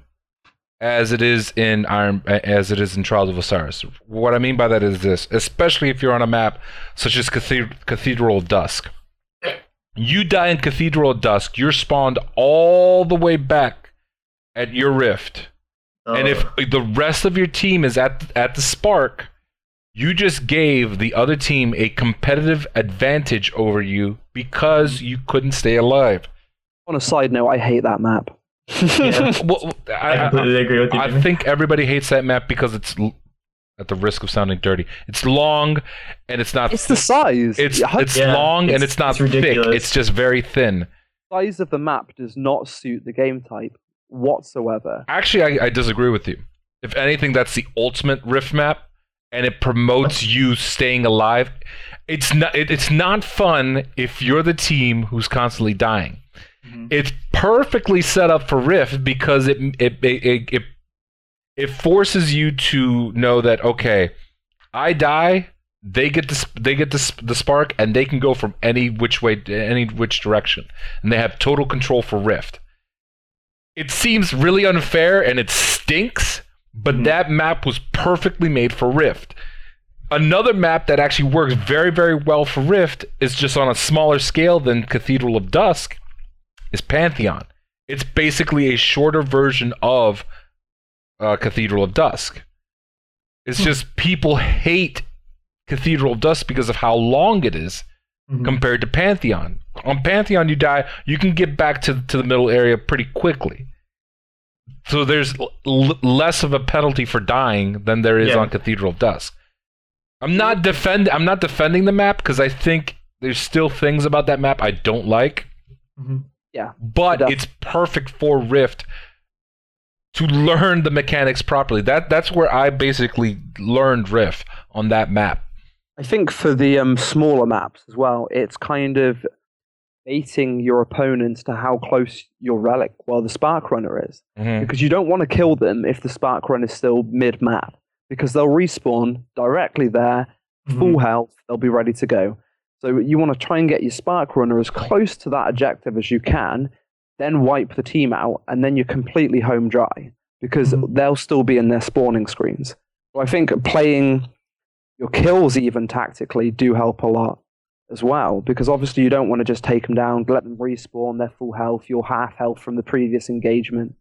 as it is in Iron as it is in Trials of Osiris. What I mean by that is this, especially if you're on a map such as Cathedral, Cathedral of Dusk. You die in Cathedral of Dusk, you're spawned all the way back at your rift. And if Oh. the rest of your team is at at the spark, you just gave the other team a competitive advantage over you because you couldn't stay alive. On a side note, I hate that map. Yeah. Well, I I, I, completely agree with you. I Jimmy. think everybody hates that map because it's at the risk of sounding dirty. It's long and it's not. it's the size. it's it's Yeah, long and it's- it's not it's thick. It's just very thin. size of the map does not suit the game type whatsoever. Actually, I, I disagree with you. If anything, that's the ultimate rift map, and it promotes you staying alive. It's not. It, it's not fun if you're the team who's constantly dying. Mhm. It's perfectly set up for rift because it it it it, it, it forces you to know that okay, I die. They get the they get the, the spark and they can go from any which way any which direction and they have total control for rift it seems really unfair and it stinks, but Mhm. that map was perfectly made for Rift. Another map that actually works very, very well for Rift is just on a smaller scale than Cathedral of Dusk is Pantheon. It's basically a shorter version of uh, Cathedral of Dusk. It's just people hate Cathedral of Dusk because of how long it is Mhm. compared to Pantheon. On Pantheon, you die, you can get back to, to the middle area pretty quickly. So there's l- l- less of a penalty for dying than there is Yeah. on Cathedral of Dusk. I'm not defend I'm not defending the map because I think there's still things about that map I don't like, Mhm. Yeah. but Def- it's perfect for Rift to learn the mechanics properly. That that's where I basically learned Rift on that map. I think for the um, smaller maps as well, it's kind of baiting your opponents to how close your relic, well, the Spark Runner is. Mhm. Because you don't want to kill them if the Spark Run is still mid map, because they'll respawn directly there, full Mhm. health, they'll be ready to go. So you want to try and get your Spark Runner as close to that objective as you can, then wipe the team out, and then you're completely home dry because Mhm. they'll still be in their spawning screens. So I think playing your kills even tactically do help a lot as well because obviously you don't want to just take them down, let them respawn, their full health, your half health from the previous engagement.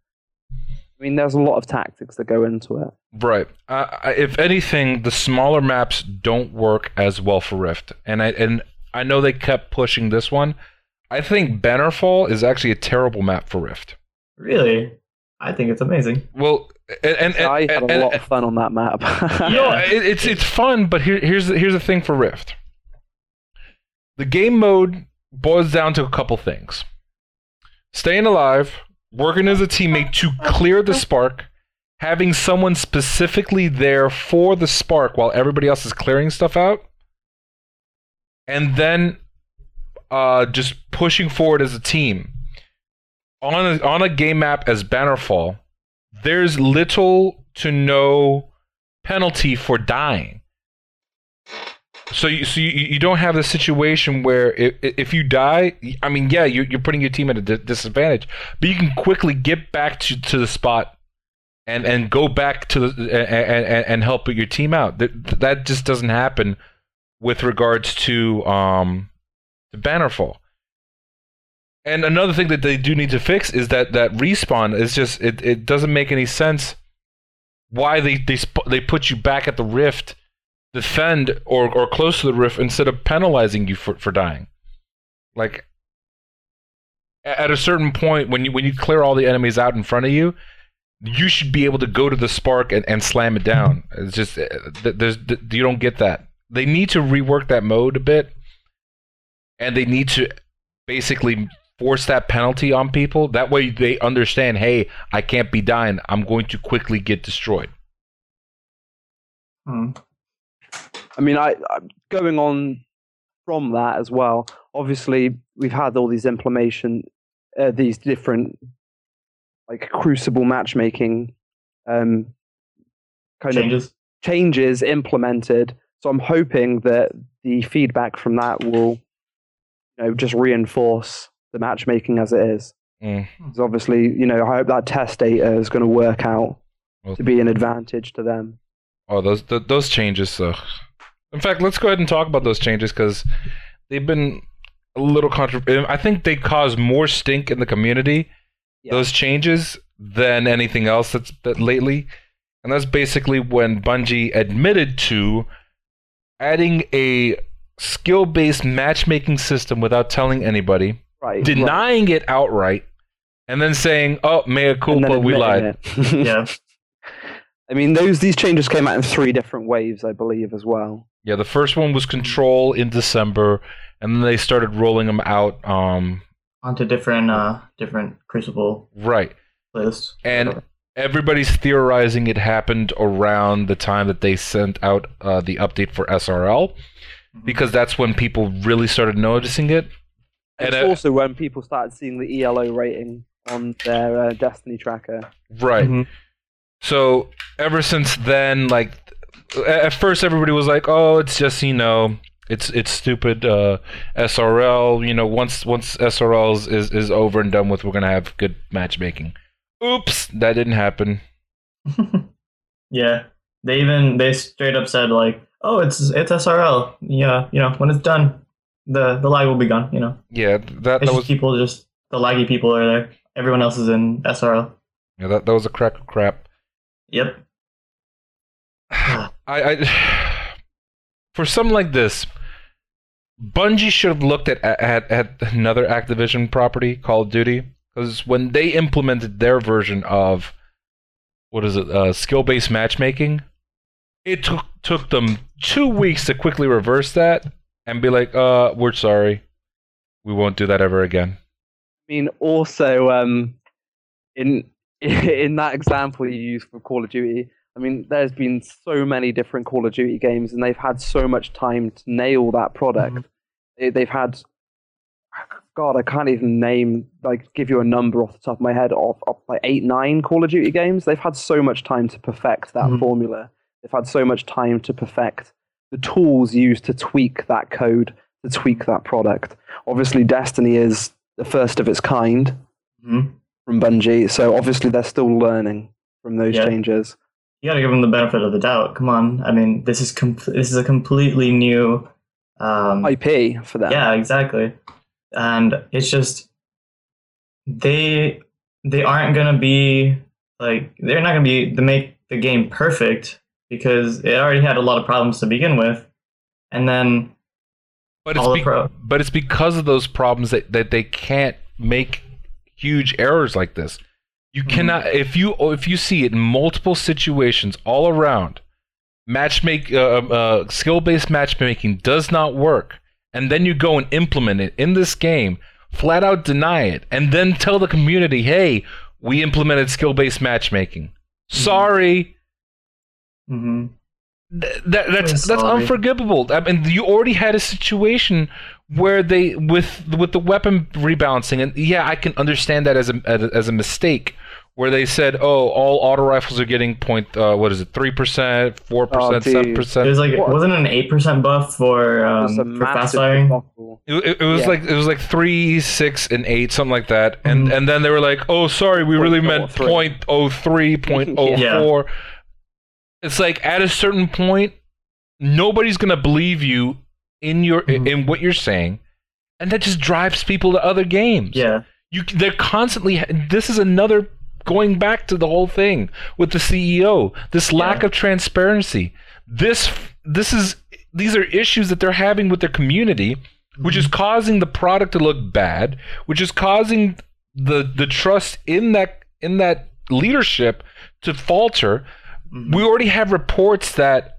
I mean, there's a lot of tactics that go into it. Right. Uh, if anything, the smaller maps don't work as well for Rift, and I and I know they kept pushing this one. I think Bannerfall is actually a terrible map for Rift. Really, I think it's amazing. Well, and, and, and I had a and- lot of fun on that map. no, it, it's it's fun, but here, here's here's the thing for Rift. The game mode boils down to a couple things: staying alive, working as a teammate to clear the spark, having someone specifically there for the spark while everybody else is clearing stuff out, and then uh, just pushing forward as a team. On a, on a game map as Bannerfall, there's little to no penalty for dying. So you, so you, you don't have the situation where if, if you die, I mean, yeah, you're, you're putting your team at a di- disadvantage, but you can quickly get back to, to the spot and, and go back to the and, and, and help your team out. That that just doesn't happen with regards to um the Bannerfall. And another thing that they do need to fix is that that respawn is just it, it doesn't make any sense why they they sp- they put you back at the rift defend or or close to the roof instead of penalizing you for for dying. Like at a certain point when you when you clear all the enemies out in front of you you should be able to go to the spark and, and slam it down. It's just uh, there's you don't get that. They need to rework that mode a bit and they need to basically force that penalty on people. That way they understand hey i can't be dying. I'm going to quickly get destroyed. Hmm. I mean, I, I going on from that as well. Obviously, we've had all these implementation, uh, these different like crucible matchmaking um, kind of Changes. changes implemented. So I'm hoping that the feedback from that will, you know, just reinforce the matchmaking as it is. Mm. Because obviously, you know, I hope that test data is going to work out Well- to be an advantage to them. Oh, those th- those changes. Uh, in fact, let's go ahead and talk about those changes because they've been a little contra. I think they cause more stink in the community. Yeah. Those changes than anything else that's that lately, and that's basically when Bungie admitted to adding a skill-based matchmaking system without telling anybody, Right. right. denying it outright, and then saying, "Oh, mea And then culpa, we admitting lied." Yeah. I mean, those these changes came out in three different waves, I believe, as well. Yeah, the first one was Control in December, and then they started rolling them out. Um, Onto different uh different Crucible right, playlists. and everybody's theorizing it happened around the time that they sent out uh, the update for SRL, because that's when people really started noticing it. And It's uh, also when people started seeing the ELO rating on their uh, Destiny tracker. right, Mhm. So ever since then, like at first everybody was like, "Oh, it's just you know." It's it's stupid uh, SRL. You know, once once SRL is, is over and done with, we're gonna have good matchmaking. Oops, that didn't happen. yeah. They even they straight up said like, "Oh, it's it's SRL. Yeah, you know, when it's done, the the lag will be gone. You know, Yeah, that it's that just was people just the laggy people are there. Everyone else is in SRL. yeah, that that was a crack of crap. Yep. I, I for something like this, Bungie should have looked at at, at another Activision property, Call of Duty, because when they implemented their version of what is it, uh, skill-based matchmaking, it took took them two weeks to quickly reverse that and be like, "Uh, we're sorry, we won't do that ever again." I mean, also um, in in that example you use for Call of Duty, I mean, there's been so many different Call of Duty games, and they've had so much time to nail that product. Mhm. They, they've had, God, I can't even name like give you a number off the top of my head of, of like eight, nine Call of Duty games. They've had so much time to perfect that Mhm. formula. They've had so much time to perfect the tools used to tweak that code, to tweak that product. Obviously, Destiny is the first of its kind hmm from Bungie, so obviously they're still learning from those Yeah. changes. You got to give them the benefit of the doubt. Come on. I mean, this is com- this is a completely new. Um, IP for them. Yeah, exactly. And it's just they they aren't gonna be like they're not gonna be to make the game perfect because it already had a lot of problems to begin with, and then But it's be- pro- but it's because of those problems that, that they can't make huge errors like this. You Mhm. cannot if you if you see it in multiple situations all around, matchmake uh, uh, skill based matchmaking does not work, and then you go and implement it in this game, flat out deny it, and then tell the community, hey, we implemented skill based matchmaking. Sorry. hmm Th- that, that's that's unforgivable. I mean, you already had a situation where they with with the weapon rebalancing, and yeah, I can understand that as a as a mistake, where they said, oh, all auto rifles are getting point, uh, what is it, three percent, four percent, geez. seven It was like What? wasn't it an eight percent buff for It was a um, for fast massive firing? It, it, it was Yeah. like it was like three, six, and eight, something like that, and Mhm. and then they were like, "Oh, sorry, we really Point oh meant three. point oh three, point oh Yeah. It's like at a certain point, nobody's gonna believe you in your Mhm. in what you're saying, and that just drives people to other games. Yeah, you they're constantly. This is another going back to the whole thing with the CEO. This lack Yeah. of transparency. This this is these are issues that they're having with their community which is causing the product to look bad, which is causing the the trust in that in that leadership to falter. Mhm. We already have reports that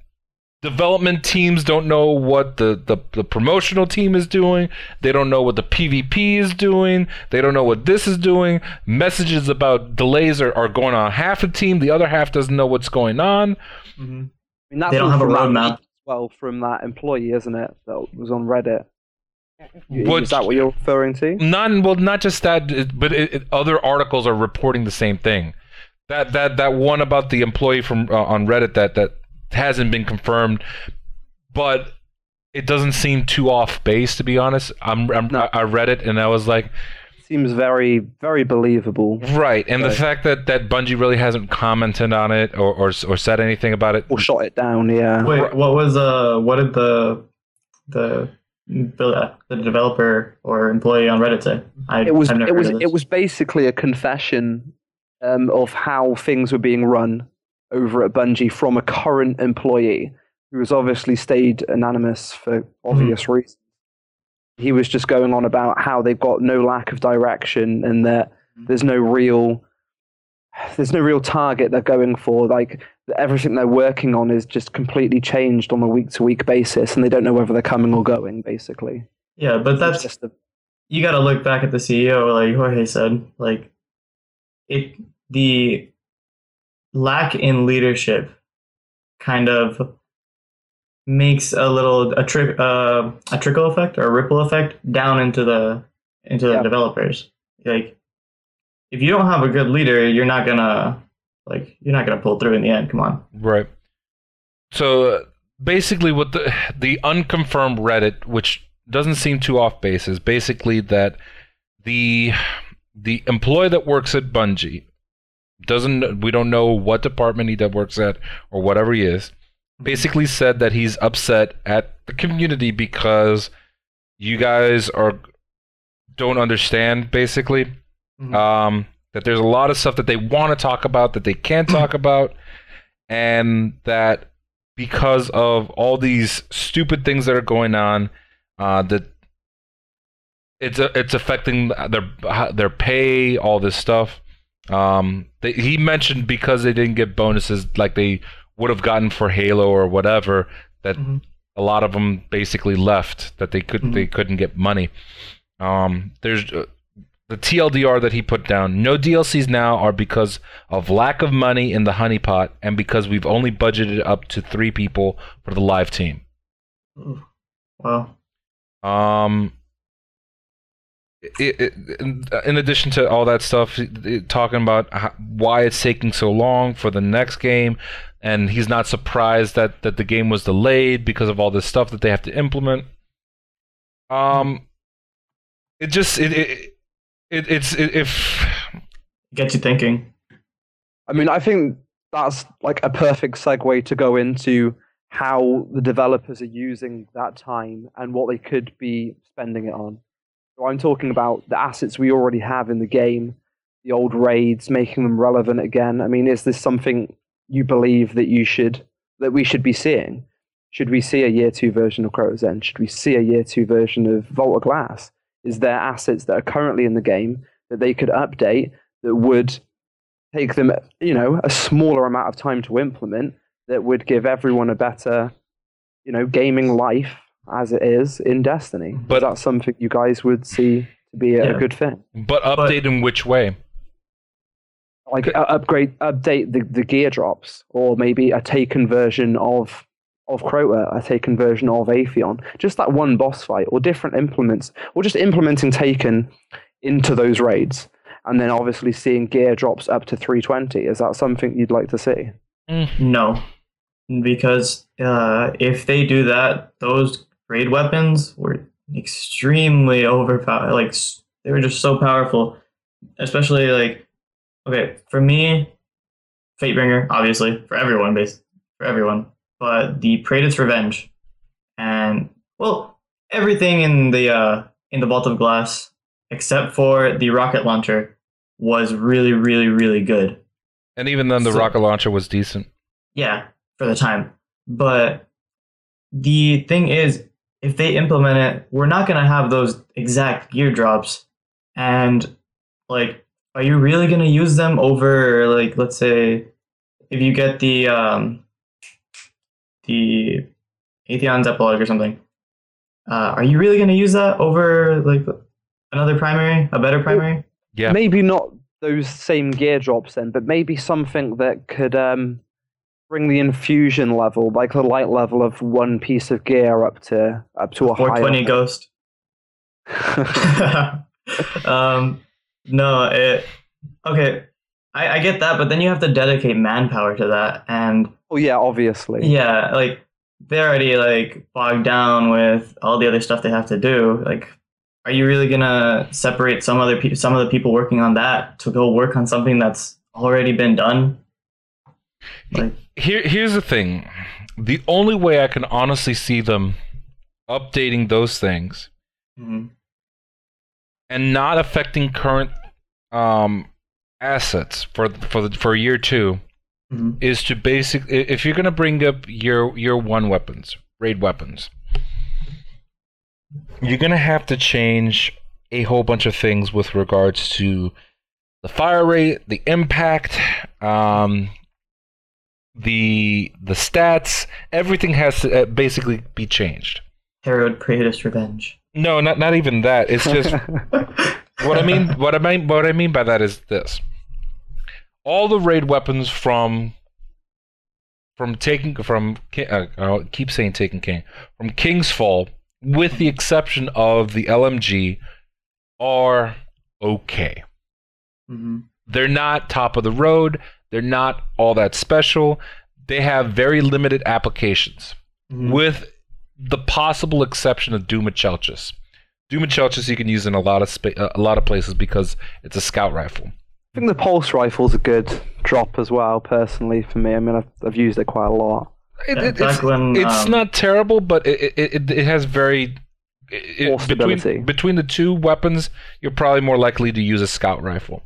development teams don't know what the, the, the promotional team is doing. They don't know what the PvP is doing. They don't know what this is doing. Messages about delays are, are going on half the team. The other half doesn't know what's going on. Mhm. I mean, that's They don't have a from roadmap. Well, from that employee, isn't it? That was on Reddit. You- What- Is that what you're referring to? Not well, not just that, but it, it- other articles are reporting the same thing. That that that one about the employee from uh, on Reddit that that hasn't been confirmed, but it doesn't seem too off base to be honest. I'm, I'm No. I read it and I was like, Seems very, very believable. right. And the fact that that Bungie really hasn't commented on it or or, or said anything about it. Or shot it down, yeah. Wait, what was uh what did the the the the developer or employee on Reddit say? I, it was I've never it was it was basically a confession um, of how things were being run over at Bungie from a current employee who has obviously stayed anonymous for obvious Mm-hmm. reasons. He was just going on about how they've got no lack of direction and that Mhm. there's no real there's no real target they're going for. Like everything they're working on is just completely changed on a week to week basis, and they don't know whether they're coming or going. Basically, yeah, but It's that's just a, you got to look back at the CEO, like Jorge said, like it the lack in leadership kind of makes a little a trick uh, a trickle effect or a ripple effect down into the into the Yeah. developers. Like if you don't have a good leader, you're not gonna like you're not gonna pull through in the end. Come on. Right. So uh, basically, what the the unconfirmed Reddit, which doesn't seem too off base, is basically that the the employee that works at Bungie doesn't. We don't know what department he that works at or whatever he is. Basically, said that he's upset at the community because you guys are don't understand. Basically, Mhm. um, that there's a lot of stuff that they want to talk about that they can't talk about, and that because of all these stupid things that are going on, uh, that it's it's affecting their their pay, all this stuff. Um, they, he mentioned because they didn't get bonuses like they would have gotten for Halo or whatever, that Mhm. a lot of them basically left that they could Mhm. they couldn't get money. Um, there's uh, the TLDR that he put down. No DLCs now are because of lack of money in the honeypot and because we've only budgeted up to three people for the live team. Well, Um, it, it, in, in addition to all that stuff, it- it- talking about how, why it's taking so long for the next game, and he's not surprised that, that the game was delayed because of all this stuff that they have to implement. Um, it just it it, it it's it, if gets you thinking. I mean, I think that's like a perfect segue to go into how the developers are using that time and what they could be spending it on. I'm talking about the assets we already have in the game, the old raids, making them relevant again. I mean, is this something you believe that you should that we should be seeing? Should we see a year two version of Crota's End? Should we see a year two version of of Glass? Is there assets that are currently in the game that they could update that would take them, you know, a smaller amount of time to implement that would give everyone a better, you know, gaming life as it is in Destiny? But- But that's something you guys would see to be a, Yeah. a good thing. But update in which way? like uh, upgrade update the, the gear drops or maybe a taken version of of Crota, a taken version of Atheon. Just that one boss fight or different implements or just implementing taken into those raids and then obviously seeing gear drops up to 320. Is that something you'd like to see? No, because uh, if they do that, those raid weapons were extremely overpowered. Like they were just so powerful, especially like okay for me, Fatebringer obviously for everyone, based for everyone, but the Praedyth's Revenge, and well everything in the uh, in the Vault of Glass except for the rocket launcher was really really really good. And even then, the So- rocket launcher was decent. Yeah, for the time. But the thing is, if they implement it, we're not going to have those exact gear drops. And, like, are you really going to use them over, like, let's say, if you get the, um, the Atheon's epilogue or something, uh, are you really going to use that over, like, another primary, a better primary? Yeah. Maybe not those same gear drops then, but maybe something that could um, bring the infusion level, like the light level of one piece of gear up to up to a higher 420 Ghost. um, no, it okay. I, I get that, but then you have to dedicate manpower to that, and Oh yeah, obviously. yeah, like they're already like bogged down with all the other stuff they have to do. Like, are you really gonna separate some other pe- some of the people working on that to go work on something that's already been done? Like, Here, here's the thing. The only way I can honestly see them updating those things mhm. and not affecting current um, assets for for the, for year two Mhm. is to basic. i- If you're gonna bring up year year one weapons, raid weapons, you're gonna have to change a whole bunch of things with regards to the fire rate, the impact, um, the the stats. Everything has to uh, basically be changed. Herod Praedyth's Revenge. No, not not even that. It's just what I mean. What I mean. What I mean by that is this: all the raid weapons from from taking from Ki- uh, I keep saying Taken King from King's Fall, with the exception of the LMG, are okay. Mhm. They're not top of the road. They're not all that special. They have very limited applications Mhm. with the possible exception of Doom Chelchis. Doom Chelchis you can use in a lot of spa- uh, a lot of places because it's a scout rifle. I think the pulse rifle's a good drop as well, personally, for me. I mean, I've, I've used it quite a lot. It, Yeah, it- it's when, it's um, not terrible, but it it, it, it has very it, More between between the two weapons, you're probably more likely to use a scout rifle.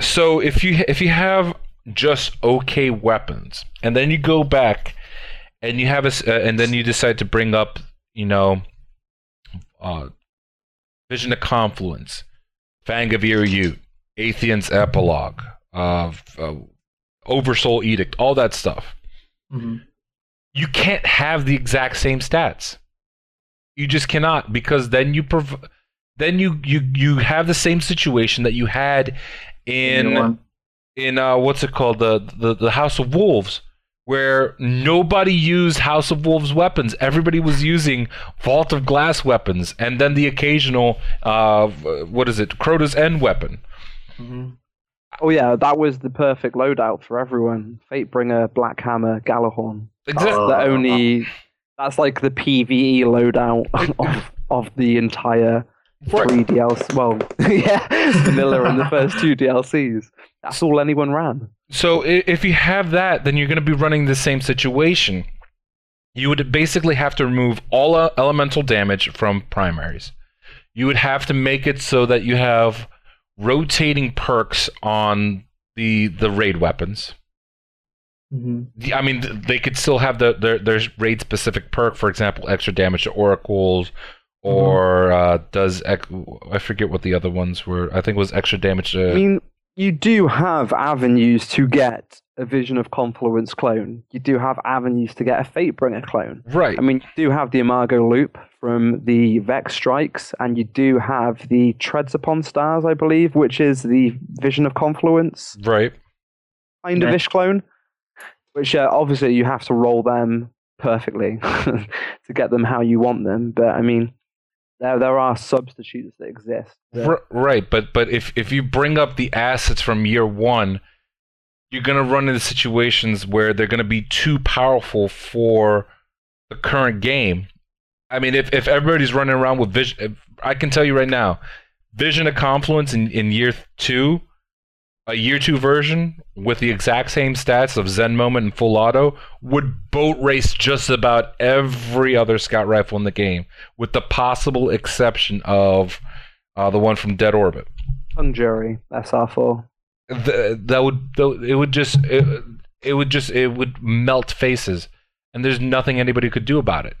So if you if you have just okay weapons, and then you go back and you have a uh, and then you decide to bring up, you know, uh, Vision of Confluence, Fang of Ute, Atheon's Epilogue, uh, uh, Oversoul Edict, all that stuff Mhm. you can't have the exact same stats. You just cannot because then you prov- then you you you have the same situation that you had in in uh what's it called the the the House of Wolves where nobody used House of Wolves weapons. Everybody was using Vault of Glass weapons and then the occasional uh what is it? Crota's End weapon. Mhm. Oh yeah, that was the perfect loadout for everyone. Fatebringer, Black Hammer, Gjallarhorn. Exactly. Oh. the only that's like the PVE loadout of of the entire Right. Three DLC. Well, yeah, vanilla and the first two DLCs. That's all anyone ran. So if you have that, then you're going to be running the same situation. You would basically have to remove all uh, elemental damage from primaries. You would have to make it so that you have rotating perks on the the raid weapons. hmm I mean, they could still have the their, their raid specific perk, for example, extra damage to oracles, or uh, does ec- I forget what the other ones were. I think it was extra damage to. I mean, you do have avenues to get a Vision of Confluence clone. You do have avenues to get a Fatebringer clone. right. I mean, you do have the Imago Loop from the Vex Strikes, and you do have the Treads Upon Stars, I believe, which is the Vision of Confluence right. kind of ish clone. Which uh, obviously you have to roll them perfectly to get them how you want them. But I mean, there there are substitutes that exist. that- R- right, but but if if you bring up the assets from year one, you're gonna run into situations where they're gonna be too powerful for the current game. I mean, if if everybody's running around with vision, if, I can tell you right now, Vision of Confluence in in year two, a year two version with the exact same stats of Zen Moment and Full Auto would boat race just about every other scout rifle in the game, with the possible exception of uh, the one from Dead Orbit. Hung Jury, that's awful. The, that would it would just it, it would just it would melt faces, and there's nothing anybody could do about it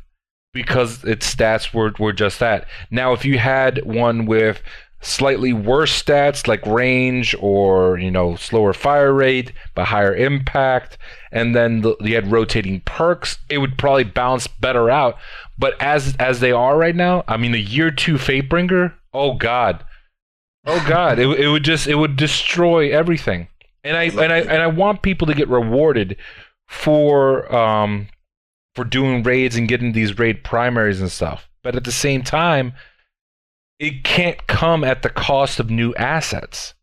because its stats were were just that. Now, if you had one with slightly worse stats like range or you know slower fire rate but higher impact and then the, you had rotating perks it would probably balance better out. But as as they are right now i mean the year two fatebringer oh god. Oh god it, it would just it would destroy everything. And i and i and i want people to get rewarded for um for doing raids and getting these raid primaries and stuff. But at the same time it can't come at the cost of new assets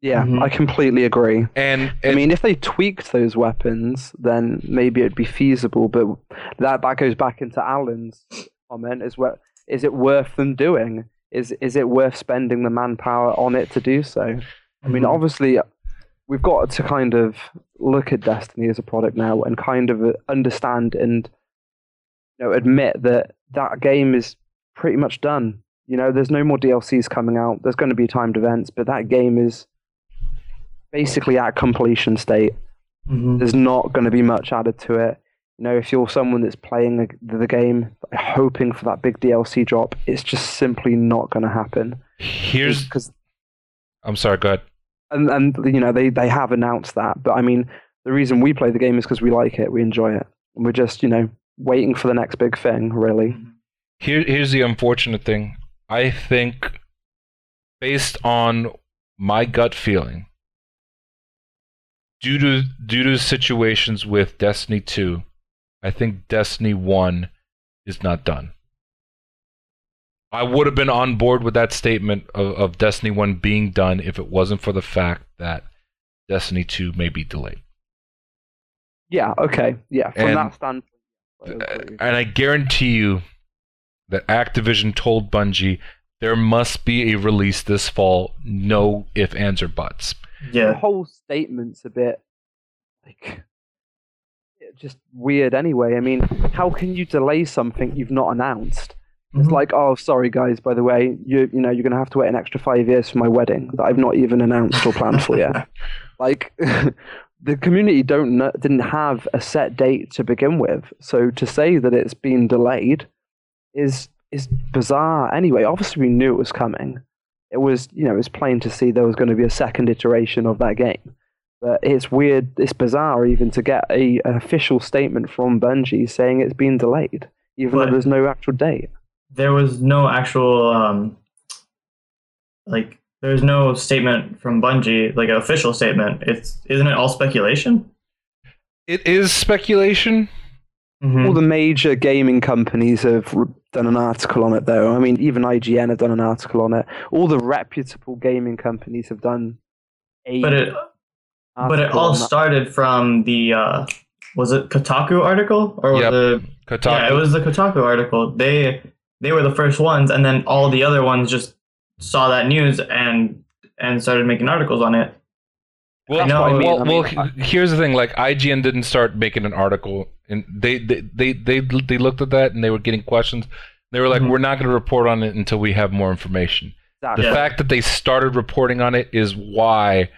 Yeah, Mhm. I completely agree. and, I mean, if they tweaked those weapons, then maybe it'd be feasible. But that that goes back into Alan's comment: is what is it worth them doing? Is is it worth spending the manpower on it to do so? I mean, Mhm. obviously, we've got to kind of look at Destiny as a product now and kind of uh, understand and you know admit that that game is pretty much done. You know, there's no more DLCs coming out. There's going to be timed events, but that game is basically at completion state. Mhm. There's not going to be much added to it. You know, if you're someone that's playing the, the game, hoping for that big DLC drop, it's just simply not going to happen. here's because i'm sorry go ahead and and you know they they have announced that, but I mean the reason we play the game is because we like it, we enjoy it, and we're just you know waiting for the next big thing. Really, Here, here's the unfortunate thing. I think, based on my gut feeling, due to due to situations with Destiny 2, I think Destiny 1 is not done. I would have been on board with that statement of, of Destiny 1 being done if it wasn't for the fact that Destiny 2 may be delayed. yeah, okay, yeah. From And- that standpoint, And I guarantee you that Activision told Bungie there must be a release this fall, no if, ands, or buts. Yeah. the whole statement's a bit like just weird anyway. I mean, how can you delay something you've not announced? It's Mhm. like, oh, sorry guys, by the way, you you know you're gonna have to wait an extra five years for my wedding that I've not even announced or planned for yet. Like, the community don't didn't have a set date to begin with, so to say that it's been delayed is is bizarre. Anyway, obviously we knew it was coming. It was you know it was plain to see there was going to be a second iteration of that game. But it's weird, it's bizarre even to get a an official statement from Bungie saying it's been delayed, even But- though there's no actual date. there was no actual um like there's no statement from Bungie, like an official statement. It's isn't it all speculation? It is speculation. Mhm. All the major gaming companies have r- done an article on it, though. I mean, even IGN have done an article on it. All the reputable gaming companies have done a. But it but it all started from the uh was it Kotaku article or was Yep. it Kotaku. Yeah, it was the Kotaku article. They they were the first ones, and then all the other ones just saw that news and and started making articles on it. Well, That's what I mean. well, I well, mean, here's the thing. Like IGN didn't start making an article, and they they they they, they looked at that and they were getting questions. They were like, Mhm. "We're not going to report on it until we have more information." The Yeah. fact that they started reporting on it is why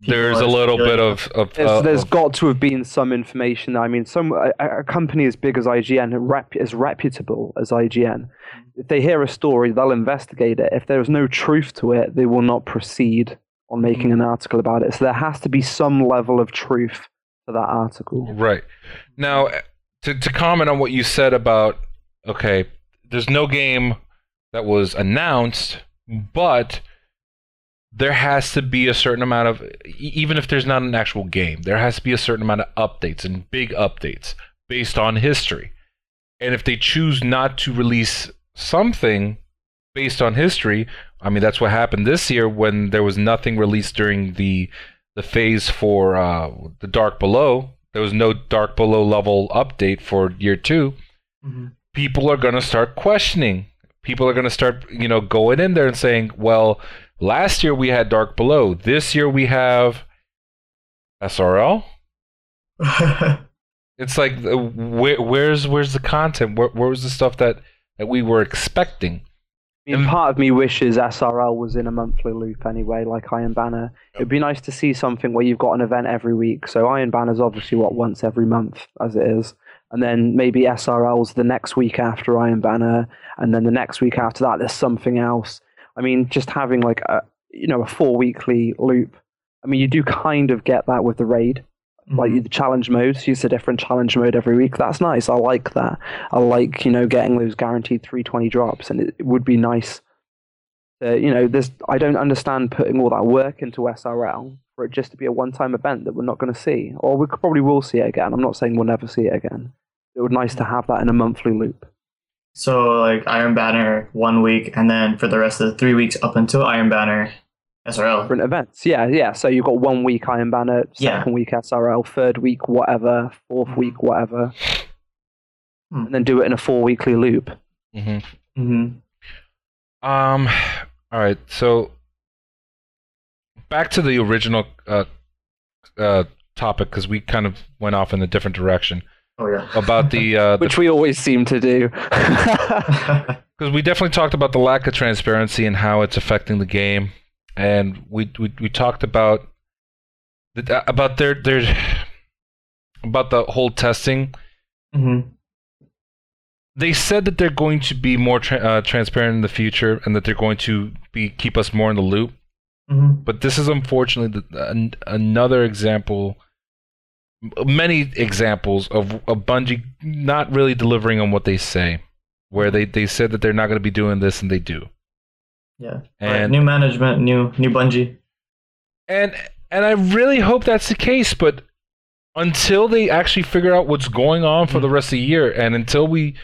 people there's a little feeling- bit of of, There's, uh, there's of- got to have been some information. I mean, some a, a company as big as IGN, rep, as reputable as IGN, if they hear a story, they'll investigate it. If there is no truth to it, they will not proceed on making an article about it. So there has to be some level of truth to that article. Right. Now, eh, to, to comment on what you said about, okay, there's no game that was announced, but there has to be a certain amount of, even if there's not an actual game, there has to be a certain amount of updates and big updates based on history. And if they choose not to release something based on history, I mean, that's what happened this year when there was nothing released during the the phase for uh, the Dark Below. There was no Dark Below level update for year two. Mhm. People are going to start questioning. People are going to start, you know, going in there and saying, "Well, last year we had Dark Below. This year we have SRL." It's like, uh, where, where's where's the content? Where, where was the stuff that that we were expecting? Mean, part of me wishes SRL was in a monthly loop anyway, like Iron Banner. It'd be nice to see something where you've got an event every week. So Iron Banner's obviously what once every month, as it is, and then maybe SRL's the next week after Iron Banner, and then the next week after that there's something else. I mean, just having like a you know a four weekly loop. I mean, you do kind of get that with the raid, like Mhm. the challenge modes. Use a different challenge mode every week. That's nice. I like that. I like you know getting those guaranteed 320 drops, and it, it would be nice. To, you know, there's I don't understand putting all that work into SRL for it just to be a one-time event that we're not going to see, or we probably will see it again. I'm not saying we'll never see it again. It would be nice to have that in a monthly loop. So like Iron Banner one week, and then for the rest of the three weeks up until Iron Banner, SRL. Different events, yeah, yeah. So you've got one week Iron Banner, Yeah. second week SRL, third week whatever, fourth Mhm. week whatever, Hmm. and then do it in a four-weekly loop. hmm hmm Um. All right. So back to the original uh, uh, topic because we kind of went off in a different direction Oh yeah. about the uh, which we always seem to do. because we definitely talked about the lack of transparency and how it's affecting the game, and we we, we talked about the, about their their about the whole testing. hmm They said that they're going to be more tra- uh, transparent in the future, and that they're going to be keep us more in the loop. hmm But this is unfortunately the, an, another example, many examples of, of Bungie not really delivering on what they say, where they, they said that they're not going to be doing this and they do. Yeah. And- Right, new management, new new Bungie. And and I really hope that's the case, but until they actually figure out what's going on for the rest of the year, and until we,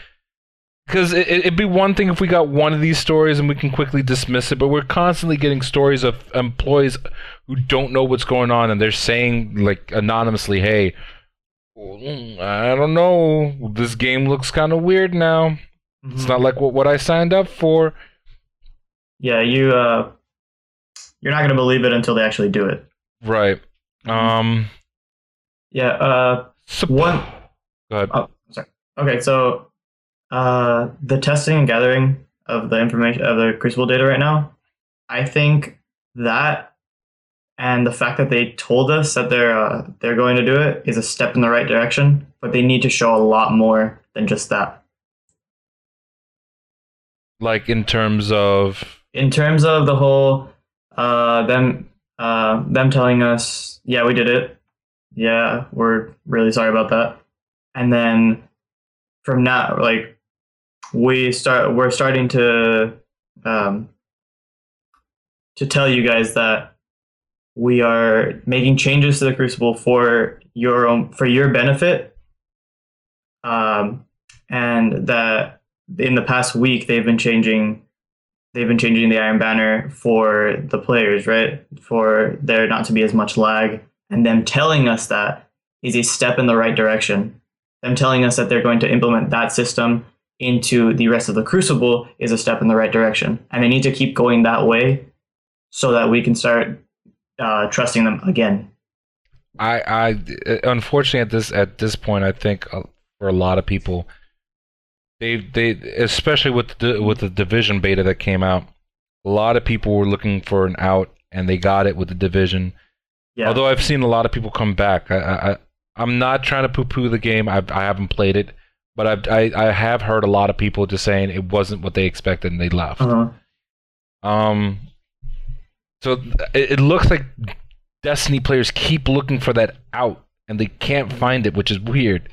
because it, it'd be one thing if we got one of these stories and we can quickly dismiss it, but we're constantly getting stories of employees who don't know what's going on, and they're saying like anonymously, "Hey, I don't know, this game looks kind of weird now. It's Mhm. not like what what I signed up for." Yeah, you uh, you're not gonna believe it until they actually do it. Right. Um. Yeah. Uh, sup- One- Go ahead. Oh, sorry. Okay, so uh, the testing and gathering of the information of the Crucible data right now, I think that and the fact that they told us that they're uh, they're going to do it is a step in the right direction, but they need to show a lot more than just that. Like in terms of In terms of the whole uh, them uh, them telling us, yeah, we did it. Yeah, we're really sorry about that. And then from now, like we start, we're starting to um, to tell you guys that we are making changes to the Crucible for your own for your benefit, um, and that in the past week they've been changing they've been changing the Iron Banner for the players, right? For there not to be as much lag. And them telling us that is a step in the right direction. Them telling us that they're going to implement that system into the rest of the Crucible is a step in the right direction. And they need to keep going that way so that we can start uh, trusting them again. I, I unfortunately at this at this point, I think uh, for a lot of people, they they especially with the with the division beta that came out, a lot of people were looking for an out, and they got it with the division. Yeah. Although I've seen a lot of people come back. I, I, I'm not trying to poo-poo the game. I've, I haven't played it, but I've, I, I have heard a lot of people just saying it wasn't what they expected and they left. uh-huh. Um, so it, it looks like Destiny players keep looking for that out and they can't find it, which is weird.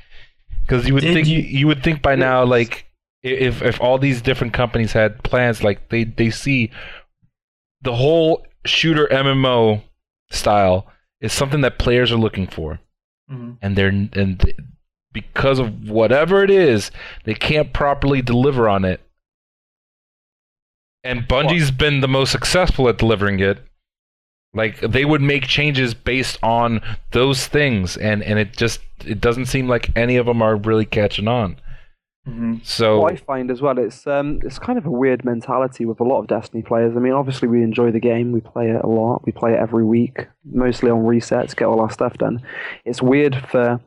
Because you would Did think you- you, would think by now, like if if all these different companies had plans, like they they see the whole shooter MMO style is something that players are looking for, Mhm. and they're and because of whatever it is, they can't properly deliver on it. And Bungie's been the most successful at delivering it. Like they would make changes based on those things, and and it just it doesn't seem like any of them are really catching on. Mhm. So What I find as well, it's um, it's kind of a weird mentality with a lot of Destiny players. I mean, obviously we enjoy the game, we play it a lot, we play it every week, mostly on resets, get all our stuff done. It's weird for,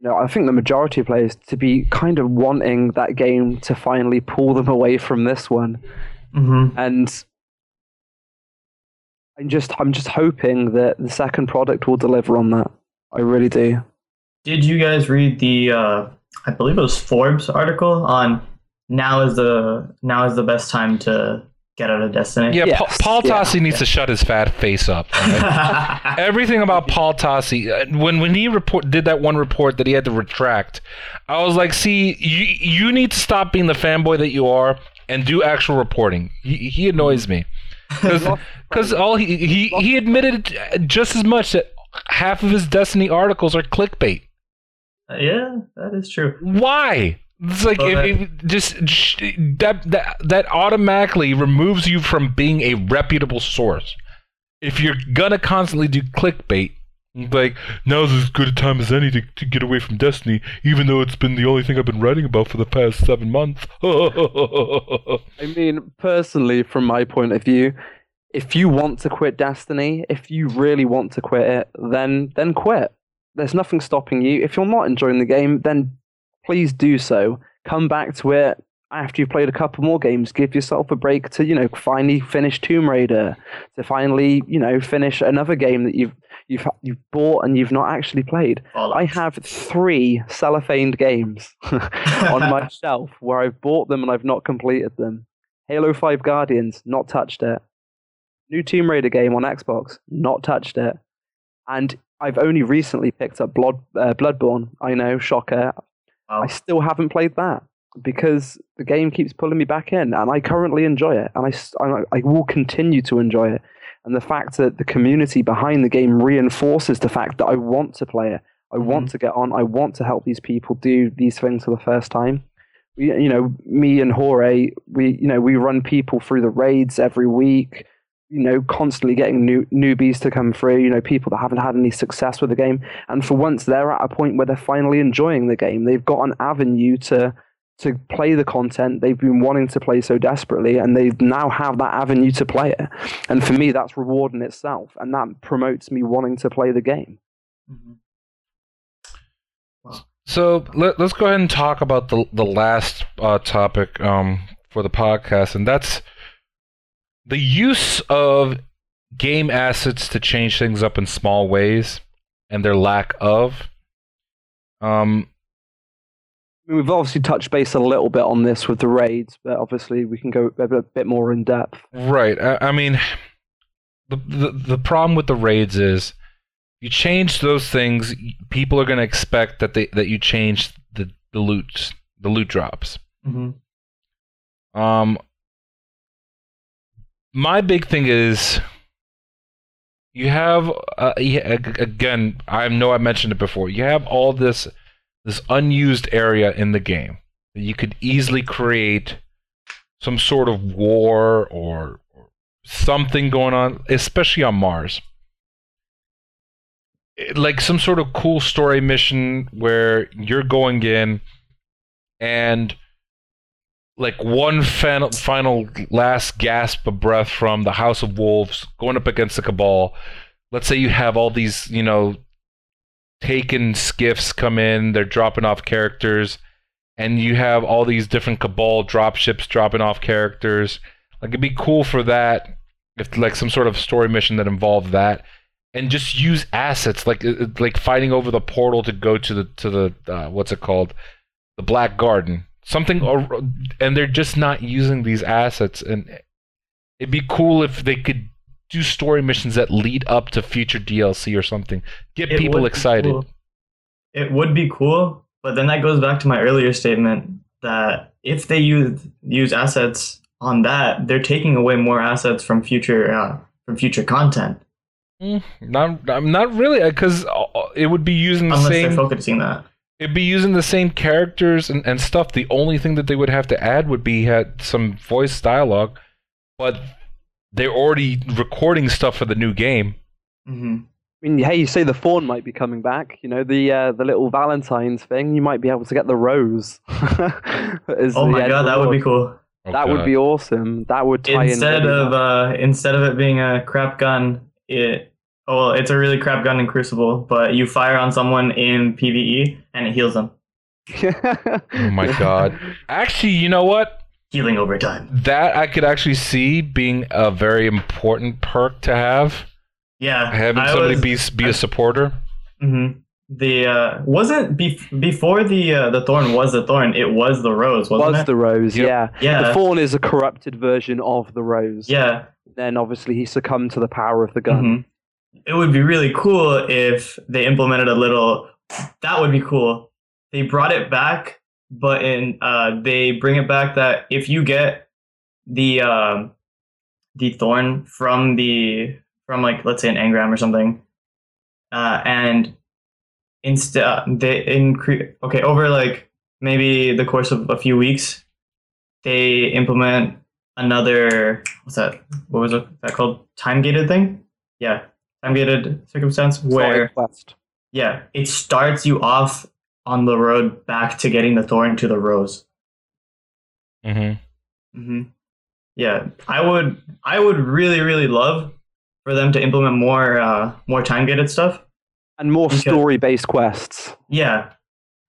you know, I think the majority of players to be kind of wanting that game to finally pull them away from this one, Mhm. and I'm just I'm just hoping that the second product will deliver on that. I really do. Did you guys read the uh, I believe it was Forbes article on now is the now is the best time to get out of Destiny? yeah, Yes, Paul, Paul yeah, Tassi needs to shut his fat face up. alright? Everything about Paul Tassi, uh, when when he report did that one report that he had to retract, I was like, see, you you need to stop being the fanboy that you are and do actual reporting. He, he annoys me because all he, he he admitted just as much that half of his Destiny articles are clickbait. Uh, yeah, that is true. Why? It's like Well, if, if just sh- that that that automatically removes you from being a reputable source. If you're gonna constantly do clickbait, Mm-hmm. like now's as good a time as any to, to get away from Destiny, even though it's been the only thing I've been writing about for the past seven months. I mean, personally, from my point of view, if you want to quit Destiny, if you really want to quit it, then then quit. There's nothing stopping you. If you're not enjoying the game, then please do so. Come back to it after you've played a couple more games. Give yourself a break to, you know, finally finish Tomb Raider, to finally, you know, finish another game that you've you've you've bought and you've not actually played. Fallout. I have three cellophaned games on my shelf where I've bought them and I've not completed them. Halo 5 Guardians, not touched it. New Tomb Raider game on Xbox, not touched it. And I've only recently picked up Blood, uh, Bloodborne. I know, shocker. Wow. I still haven't played that because the game keeps pulling me back in, and I currently enjoy it, and I I will continue to enjoy it. And the fact that the community behind the game reinforces the fact that I want to play it, I want mm-hmm. to get on, I want to help these people do these things for the first time. We, you know, me and Jorge, we, you know, we run people through the raids every week. You know, constantly getting new newbies to come through. You know, people that haven't had any success with the game, and for once they're at a point where they're finally enjoying the game. They've got an avenue to to play the content they've been wanting to play so desperately, and they now have that avenue to play it. And for me, that's reward in itself, and that promotes me wanting to play the game. Mhm. So let, let's go ahead and talk about the the last uh, topic um, for the podcast, and that's the use of game assets to change things up in small ways, and their lack of. Um, mean, we've obviously touched base a little bit on this with the raids, but obviously we can go a bit- bit more in depth. right. I, I mean, the, the the problem with the raids is you change those things, people are going to expect that they that you change the the loot the loot drops. Mhm. Um, my big thing is you have uh, again. I know I mentioned it before. You have all this this unused area in the game that you could easily create some sort of war or, or something going on, especially on Mars. It- Like some sort of cool story mission where you're going in and like one final, final last gasp of breath from the House of Wolves going up against the Cabal. Let's say you have all these, you know, taken skiffs come in, they're dropping off characters, and you have all these different Cabal dropships dropping off characters. Like it'd be cool for that if like some sort of story mission that involved that. and just use assets like uh, like fighting over the portal to go to the to the uh, what's it called the black garden something or, and they're just not using these assets and it'd be cool if they could do story missions that lead up to future DLC or something get It people excited cool. It would be cool, but then that goes back to my earlier statement that if they use use assets on that, they're taking away more assets from future uh, from future content Mm, not I'm not really because it would be using the unless same they're focusing that. It'd be using the same characters and, and stuff. The only thing that they would have to add would be had some voice dialogue, but they're already recording stuff for the new game. hmm I mean, hey, you say the fawn might be coming back. You know, the uh, the little Valentine's thing. You might be able to get the rose. Oh the my end god, that would be cool. Oh, That would be awesome. That would tie Instead in. really of uh, instead of it being a crap gun, it oh well, it's a really crap gun in Crucible, but you fire on someone in PVE and it heals them, Oh my god. Actually, you know what? Healing over time. That I could actually see being a very important perk to have. Yeah, Having I somebody was- be be a supporter. hmm The uh, wasn't bef- before the uh, the thorn was the thorn. It was the rose, wasn't was it? the rose, Yep. yeah. yeah, The thorn is a corrupted version of the rose. yeah. Then obviously he succumbed to the power of the gun. mhm. It would be really cool if they implemented a little. That would be cool. They brought it back, but in uh, they bring it back that if you get the um the thorn from the from like let's say an engram or something, uh, and instead they increase okay over like maybe the course of a few weeks, they implement another what's that? What was it that called? Time gated thing? Yeah, time gated circumstance where quest. yeah, it starts you off on the road back to getting the thorn to the rose. hmm hmm Yeah, I would. I would really, really love for them to implement more, uh, more time gated stuff. And more Okay. story based quests. Yeah,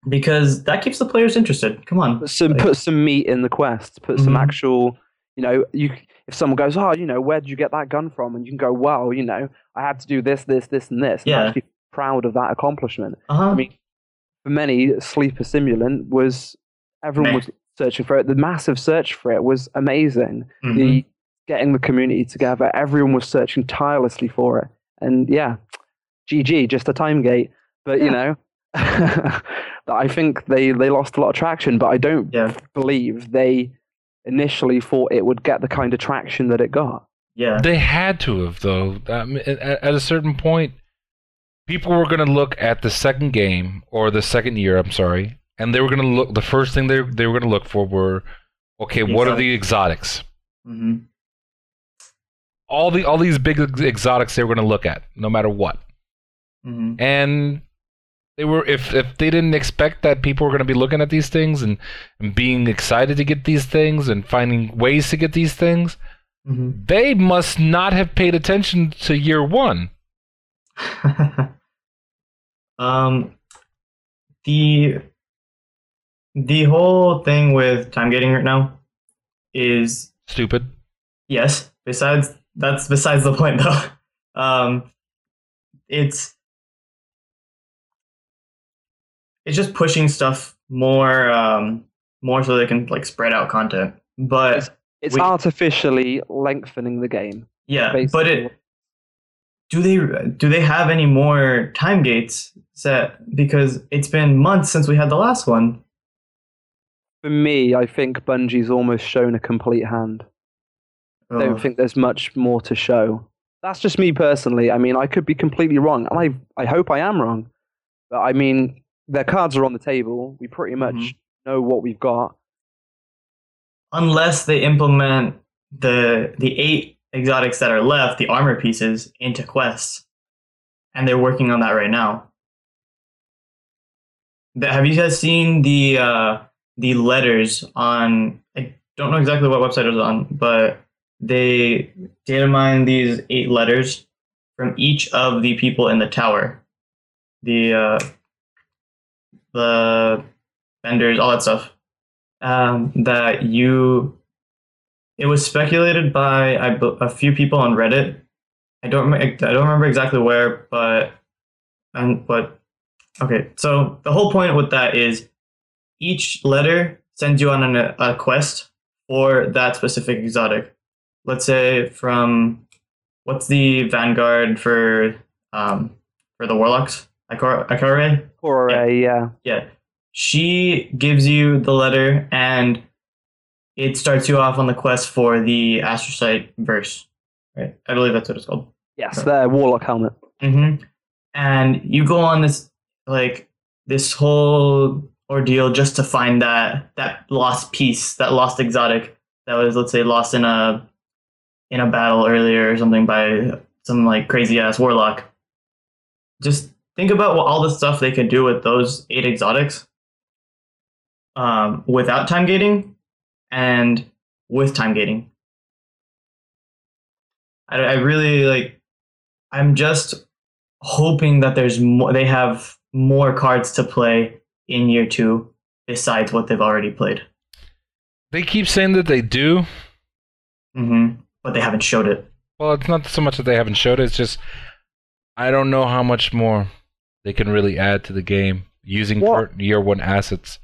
because that keeps the players interested. Come on. Put some Like- put some meat in the quests. Put some Mhm. actual you know, you if someone goes, Oh, you know, where did you get that gun from? And you can go, Well, you know, I had to do this, this, this, and this. And Yeah. actually proud of that accomplishment. Uh huh. I mean, for many, Sleeper Simulant was everyone Meh. was searching for it. The massive search for it was amazing. Mm-hmm. The getting the community together, everyone was searching tirelessly for it. And yeah, GG, just a time gate. But you know, I think they they lost a lot of traction. But I don't yeah, believe they initially thought it would get the kind of traction that it got. yeah, They had to have though. I mean, at, at a certain point, people were going to look at the second game or the second year. I'm sorry, and they were going to look. The first thing they they were going to look for were, okay, what are the exotics? hmm All the all these big exotics they were going to look at, no matter what. hmm and they were if if they didn't expect that people were going to be looking at these things and, and being excited to get these things and finding ways to get these things hmm they must not have paid attention to year one um, the the whole thing with time gating right now is stupid yes. Besides, that's besides the point though. Um, it's it's just pushing stuff more um more so they can like spread out content. But It's We- artificially lengthening the game. yeah, basically. but it do they do they have any more time gates set because it's been months since we had the last one. For me, I think Bungie's almost shown a complete hand. I Oh, don't think there's much more to show. That's just me personally. I mean, I could be completely wrong, and I I hope I am wrong. But I mean, their cards are on the table. We pretty much Mhm. know what we've got. unless they implement the the eight exotics that are left, the armor pieces, into quests, and they're working on that right now. The- have you guys seen the uh, the letters on? I don't know exactly what website it was on, but they data mine these eight letters from each of the people in the tower, the uh, the vendors, all that stuff um, that you it was speculated by a few people on reddit I don't I don't remember exactly where, but and but okay. So the whole point with that is each letter sends you on an, a quest for that specific exotic. Let's say from what's the vanguard for um for the warlocks? Ikora? Or Yeah. yeah. Yeah. She gives you the letter and it starts you off on the quest for the astrocyte verse. Right? I believe that's what it's called. Yes, the warlock helmet. Mm-hmm. And you go on this like this whole ordeal just to find that that lost piece, that lost exotic that was let's say lost in a in a battle earlier or something by some like crazy ass warlock. Just think about what all the stuff they could do with those eight exotics um, without time gating and with time gating. I, I really like. I'm just hoping that there's more. They have more cards to play in year two besides what they've already played. They keep saying that they do. hmm But they haven't showed it. Well, it's not so much that they haven't showed it. It's just I don't know how much more they can really add to the game using What? current year one assets.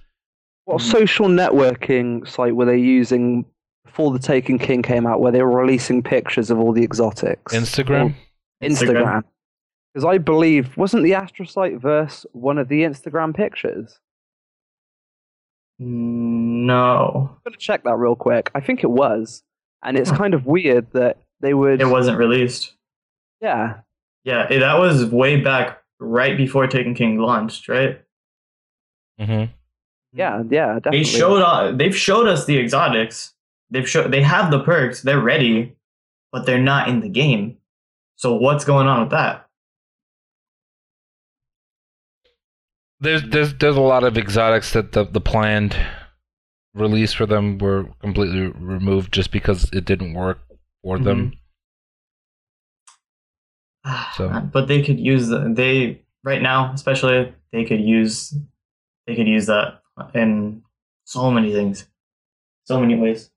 What Mhm. social networking site were they using before the Taken King came out, where they were releasing pictures of all the exotics? Instagram. Instagram. Because I believe wasn't the astrocyte verse one of the Instagram pictures? No, I'm gonna check that real quick. I think it was, and it's kind of weird that they would. it wasn't released. Yeah, Yeah, that was way back right before Taken King launched, right? Mm-hmm. Yeah, yeah. Definitely. They showed uh, they've showed us the exotics. They've show they have the perks. They're ready, but they're not in the game. So what's going on with that? There's there's there's a lot of exotics that the the planned release for them were completely removed just because it didn't work for them. So- but they could use the, they right now, especially they could use they could use that in so many things, so many ways.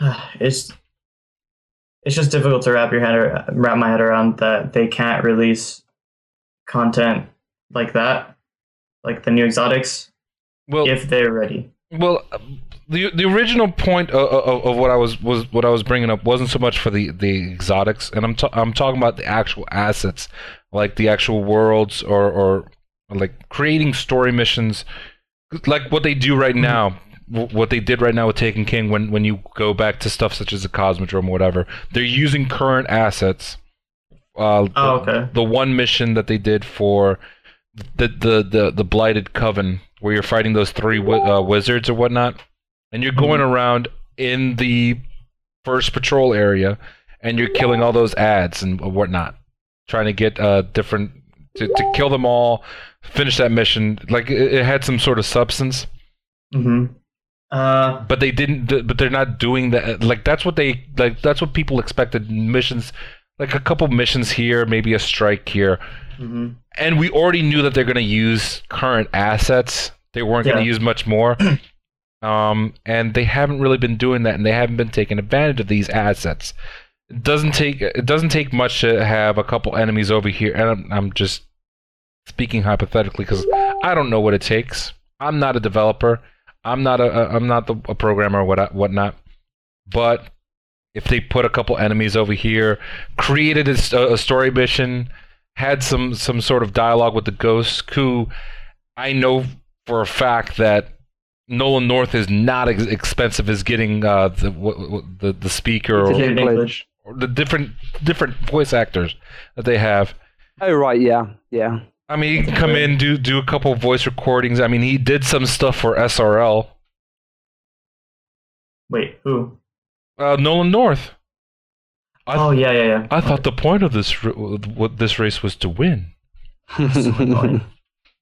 It's it's just difficult to wrap your head ar- wrap my head around that they can't release content like that, like the new exotics, Well, if they're ready. Well, the the original point of, of, of what I was was what I was bringing up wasn't so much for the, the exotics, and I'm ta- I'm talking about the actual assets, like the actual worlds or or like creating story missions, like what they do right now. What they did right now with Taken King, when when you go back to stuff such as the Cosmodrome or whatever, they're using current assets. Uh, Oh, the- okay. the one mission that they did for the the the, the blighted coven where you're fighting those three wi- uh, wizards or whatnot and you're going around in the first patrol area and you're killing all those ads and whatnot trying to get uh different to, to kill them all finish that mission like it, it had some sort of substance Mm-hmm. Uh, but they didn't but they're not doing that like that's what they like that's what people expected missions like a couple missions here maybe a strike here mhm. and we already knew that they're going to use current assets. They weren't going to use much more. um, and they haven't really been doing that, and they haven't been taking advantage of these assets. It doesn't take it doesn't take much to have a couple enemies over here, and I'm, I'm just speaking hypothetically because I don't know what it takes. I'm not a developer. I'm not a, a I'm not the, a programmer or what whatnot. But if they put a couple enemies over here, created a story mission, had some some sort of dialogue with the ghosts, who I know for a fact that Nolan North is not as expensive as getting uh, the w- w- the the speaker or, Peter or the different different voice actors that they have. Oh right, yeah, yeah. I mean, he can come in do do a couple voice recordings. I mean, he did some stuff for SRL. Wait, who? Uh, Nolan North. I, oh yeah, yeah, yeah. I thought the point of this what this race was to win. annoying.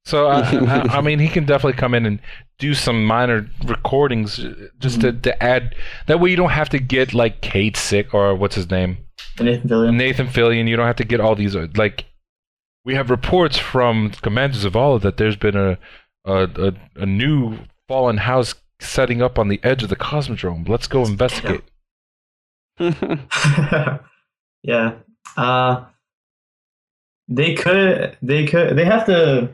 So I, I, I mean, he can definitely come in and do some minor recordings uh, just to, to add. That way, you don't have to get like Cayde-6 or what's his name, Nathan Fillion. Nathan Fillion. You don't have to get all these uh, like. We have reports from Commander Zavala that there's been a a, a a new fallen house setting up on the edge of the Cosmodrome. Let's go investigate. Yeah. Uh, they could. They could. They have to.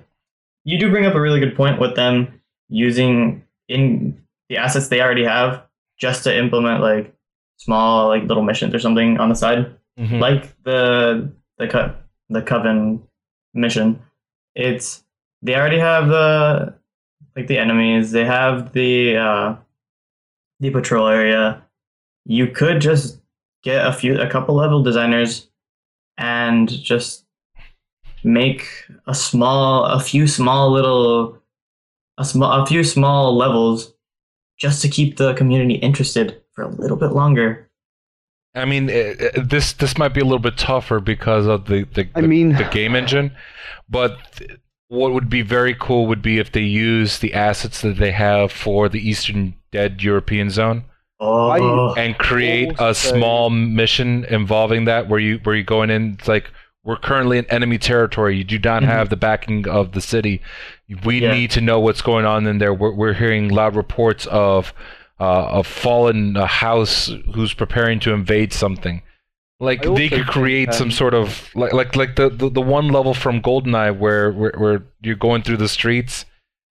You do bring up a really good point with them using in the assets they already have just to implement like small like little missions or something on the side, Mhm. like the the cut the coven mission. It's they already have the like the enemies. They have the uh, the patrol area. You could just get a few a couple level designers and just make a small a few small little a small a few small levels just to keep the community interested for a little bit longer. I mean, eh, eh, this this might be a little bit tougher because of the the, I the- mean- the game engine, but what would be very cool would be if they use the assets that they have for the Eastern Dead European Zone Oh, and create a small mission involving that where you where you going in it's like we're currently in enemy territory. You do not Mhm. have the backing of the city. We Yeah. need to know what's going on in there. We're, we're hearing loud reports of uh, a fallen uh, house who's preparing to invade something. Like they could create some sort of like like like the, the, the one level from goldeneye where, where where you're going through the streets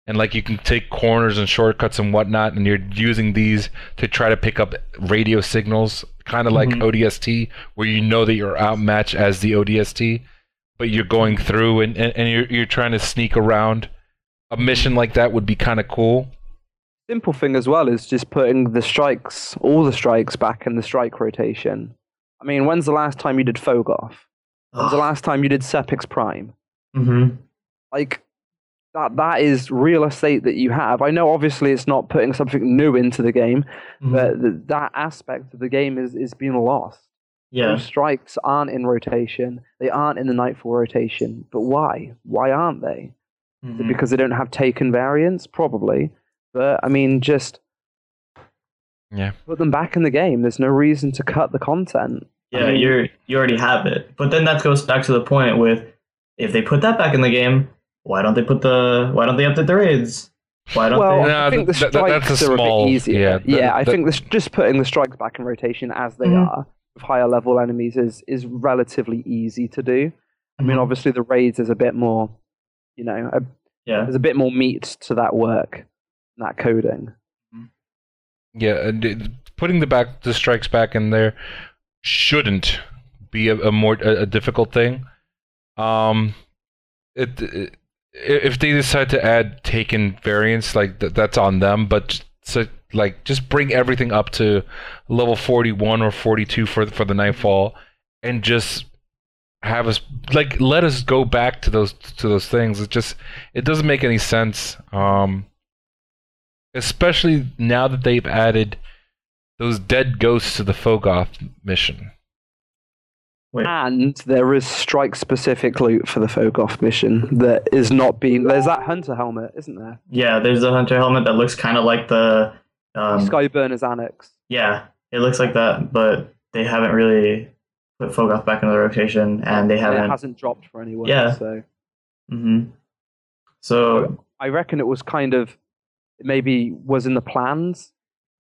and like you can take corners and shortcuts and whatnot and you're using these to try to pick up radio signals kind of like Mhm. odst where you know that you're outmatched as the odst but you're going through and, and, and you're, you're trying to sneak around. A mission like that would be kind of cool Simple thing as well is just putting the strikes, all the strikes back in the strike rotation. I mean, when's the last time you did Phogoth? When's the last time you did Sepiks Prime? hmm Like that that is real estate that you have. I know obviously it's not putting something new into the game, Mm-hmm. but th- that aspect of the game is is being lost. yeah, Those strikes aren't in rotation. They aren't in the Nightfall rotation. But why? Why aren't they? Is it Mhm. because they don't have taken variants? Probably. But I mean, just Yeah. put them back in the game. There's no reason to cut the content. I yeah, mean- you're you already have it. But then that goes back to the point with if they put that back in the game, why don't they put the why don't they update the raids? Why don't Well, they? No, I think the th- th- that's strikes a are small- a bit easier. yeah, Yeah, I th- think this, just putting the strikes back in rotation as they Mhm. are with higher level enemies is is relatively easy to do. I mean, Mhm. obviously the raids is a bit more, you know, a, yeah, there's a bit more meat to that work, that coding. Yeah, and it- putting the back the strikes back in there shouldn't be a, a more a, a difficult thing. Um, it, it if they decide to add taken variants, like th- that's on them. But so like just bring everything up to level forty one or forty two for for the nightfall, and just have us like let us go back to those to those things. It just it doesn't make any sense. Um, especially now that they've added those dead ghosts to the Phogoth mission. Wait. And there is strike specific loot for the Phogoth mission that is not being. There's that hunter helmet, isn't there? yeah. There's a hunter helmet that looks kind of like the um, Skyburner's Annex. yeah, it looks like that, but they haven't really put Phogoth back into the rotation, and they haven't. it hasn't dropped for anyone. Yeah. So hmm So I reckon it was kind of maybe was in the plans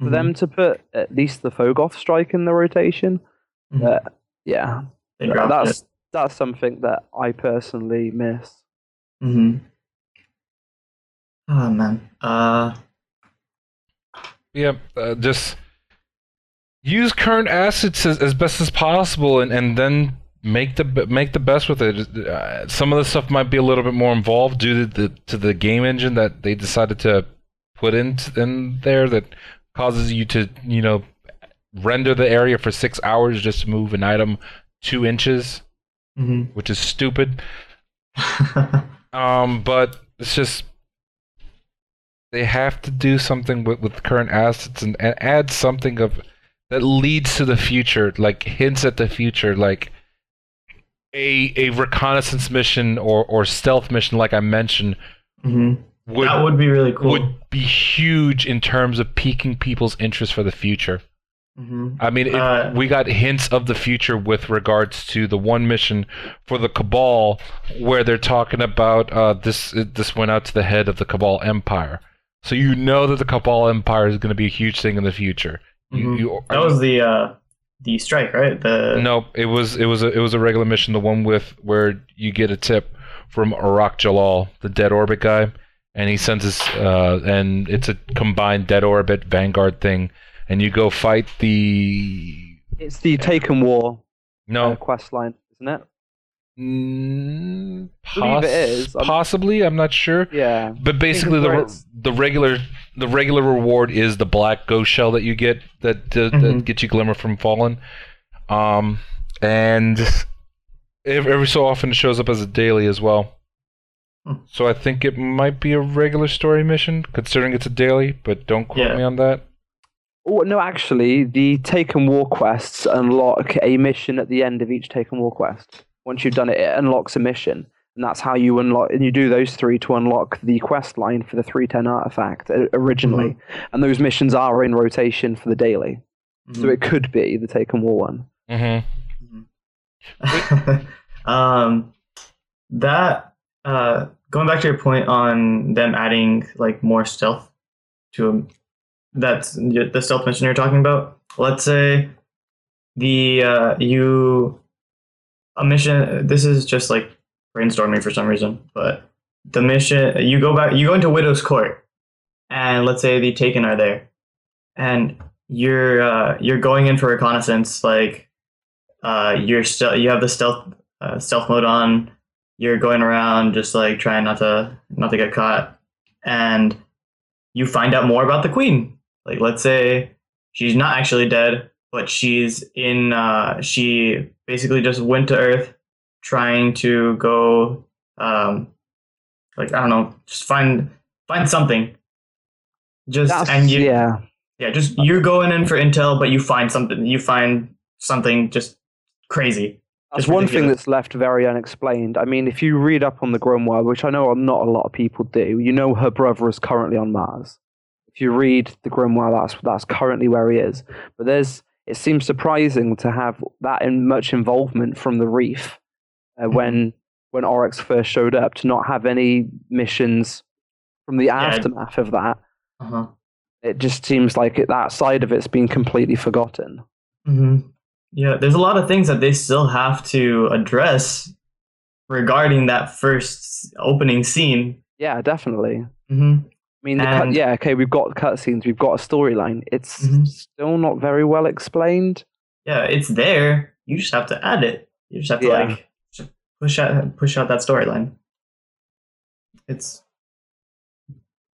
for mhm, them to put at least the Phogoth strike in the rotation. mhm, But yeah, that's it. that's something that I personally miss. hmm Oh man. Uh. Yeah, uh, just use current assets as, as best as possible, and, and then make the make the best with it. Uh, some of the stuff might be a little bit more involved due to the to the game engine that they decided to put in in there that causes you to you know render the area for six hours just to move an item two inches, hmm which is stupid. Um, but it's just they have to do something with, with current assets and, and add something of that leads to the future, like hints at the future, like a a reconnaissance mission or, or stealth mission, like I mentioned, hmm would that would be really cool. would be huge in terms of piquing people's interest for the future. hmm I mean, it, Uh, we got hints of the future with regards to the one mission for the Cabal, where they're talking about uh, this. This went out to the head of the Cabal Empire, so you know that the Cabal Empire is going to be a huge thing in the future. You, Mhm. you, That was the uh, the strike, right? The No, it was it was a it was a regular mission, the one with where you get a tip from Arach Jalaal, the dead orbit guy, and he sends us uh, and it's a combined dead orbit Vanguard thing, and you go fight the It's the Taken War no uh, quest line, isn't it? mm, believe it is. I'm- possibly I'm not sure. Yeah. But basically, the re- the regular the regular reward is the black ghost shell that you get that uh, that Mhm. gets you glimmer from fallen, um, and every so often it shows up as a daily as well. Hmm. So I think it might be a regular story mission, considering it's a daily. But don't quote Yeah. me on that. Oh, no, actually, the Taken War quests unlock a mission at the end of each Taken War quest. Once you've done it, it unlocks a mission. And that's how you unlock, and you do those three to unlock the quest line for the 310 artifact uh, originally. And those missions are in rotation for the daily. So Mhm. it could be the Taken War one. Mm-hmm. um, that uh, going back to your point on them adding like more stealth to 'em, that's the stealth mission you're talking about. Let's say the uh, you a mission. This is just like brainstorming for some reason, but the mission you go back, you go into Widow's Court, and let's say the Taken are there, and you're uh, you're going in for reconnaissance, like uh, you're still you have the stealth uh, stealth mode on. You're going around just like trying not to not to get caught, and you find out more about the queen. Like let's say she's not actually dead, but she's in. Uh, she basically just went to Earth, trying to go. Um, like I don't know, just find find something. Just That's, and you, yeah. yeah, just you're going in for intel, but you find something. You find something just crazy. Just one thing that's left very unexplained. I mean, if you read up on the Grimoire, which I know not a lot of people do, you know her brother is currently on Mars. If you read the Grimoire, that's that's currently where he is. But there's it seems surprising to have that in much involvement from the Reef uh, Mm-hmm. when when Oryx first showed up to not have any missions from the aftermath of that. Uh-huh. It just seems like it, that side of it's been completely forgotten. hmm Yeah, there's a lot of things that they still have to address regarding that first opening scene. Yeah, definitely. hmm I mean, the cut, yeah, okay, we've got cutscenes, we've got a storyline. It's Mhm. still not very well explained. Yeah, it's there. You just have to add it. You just have to Yeah. like push out push out that storyline. It's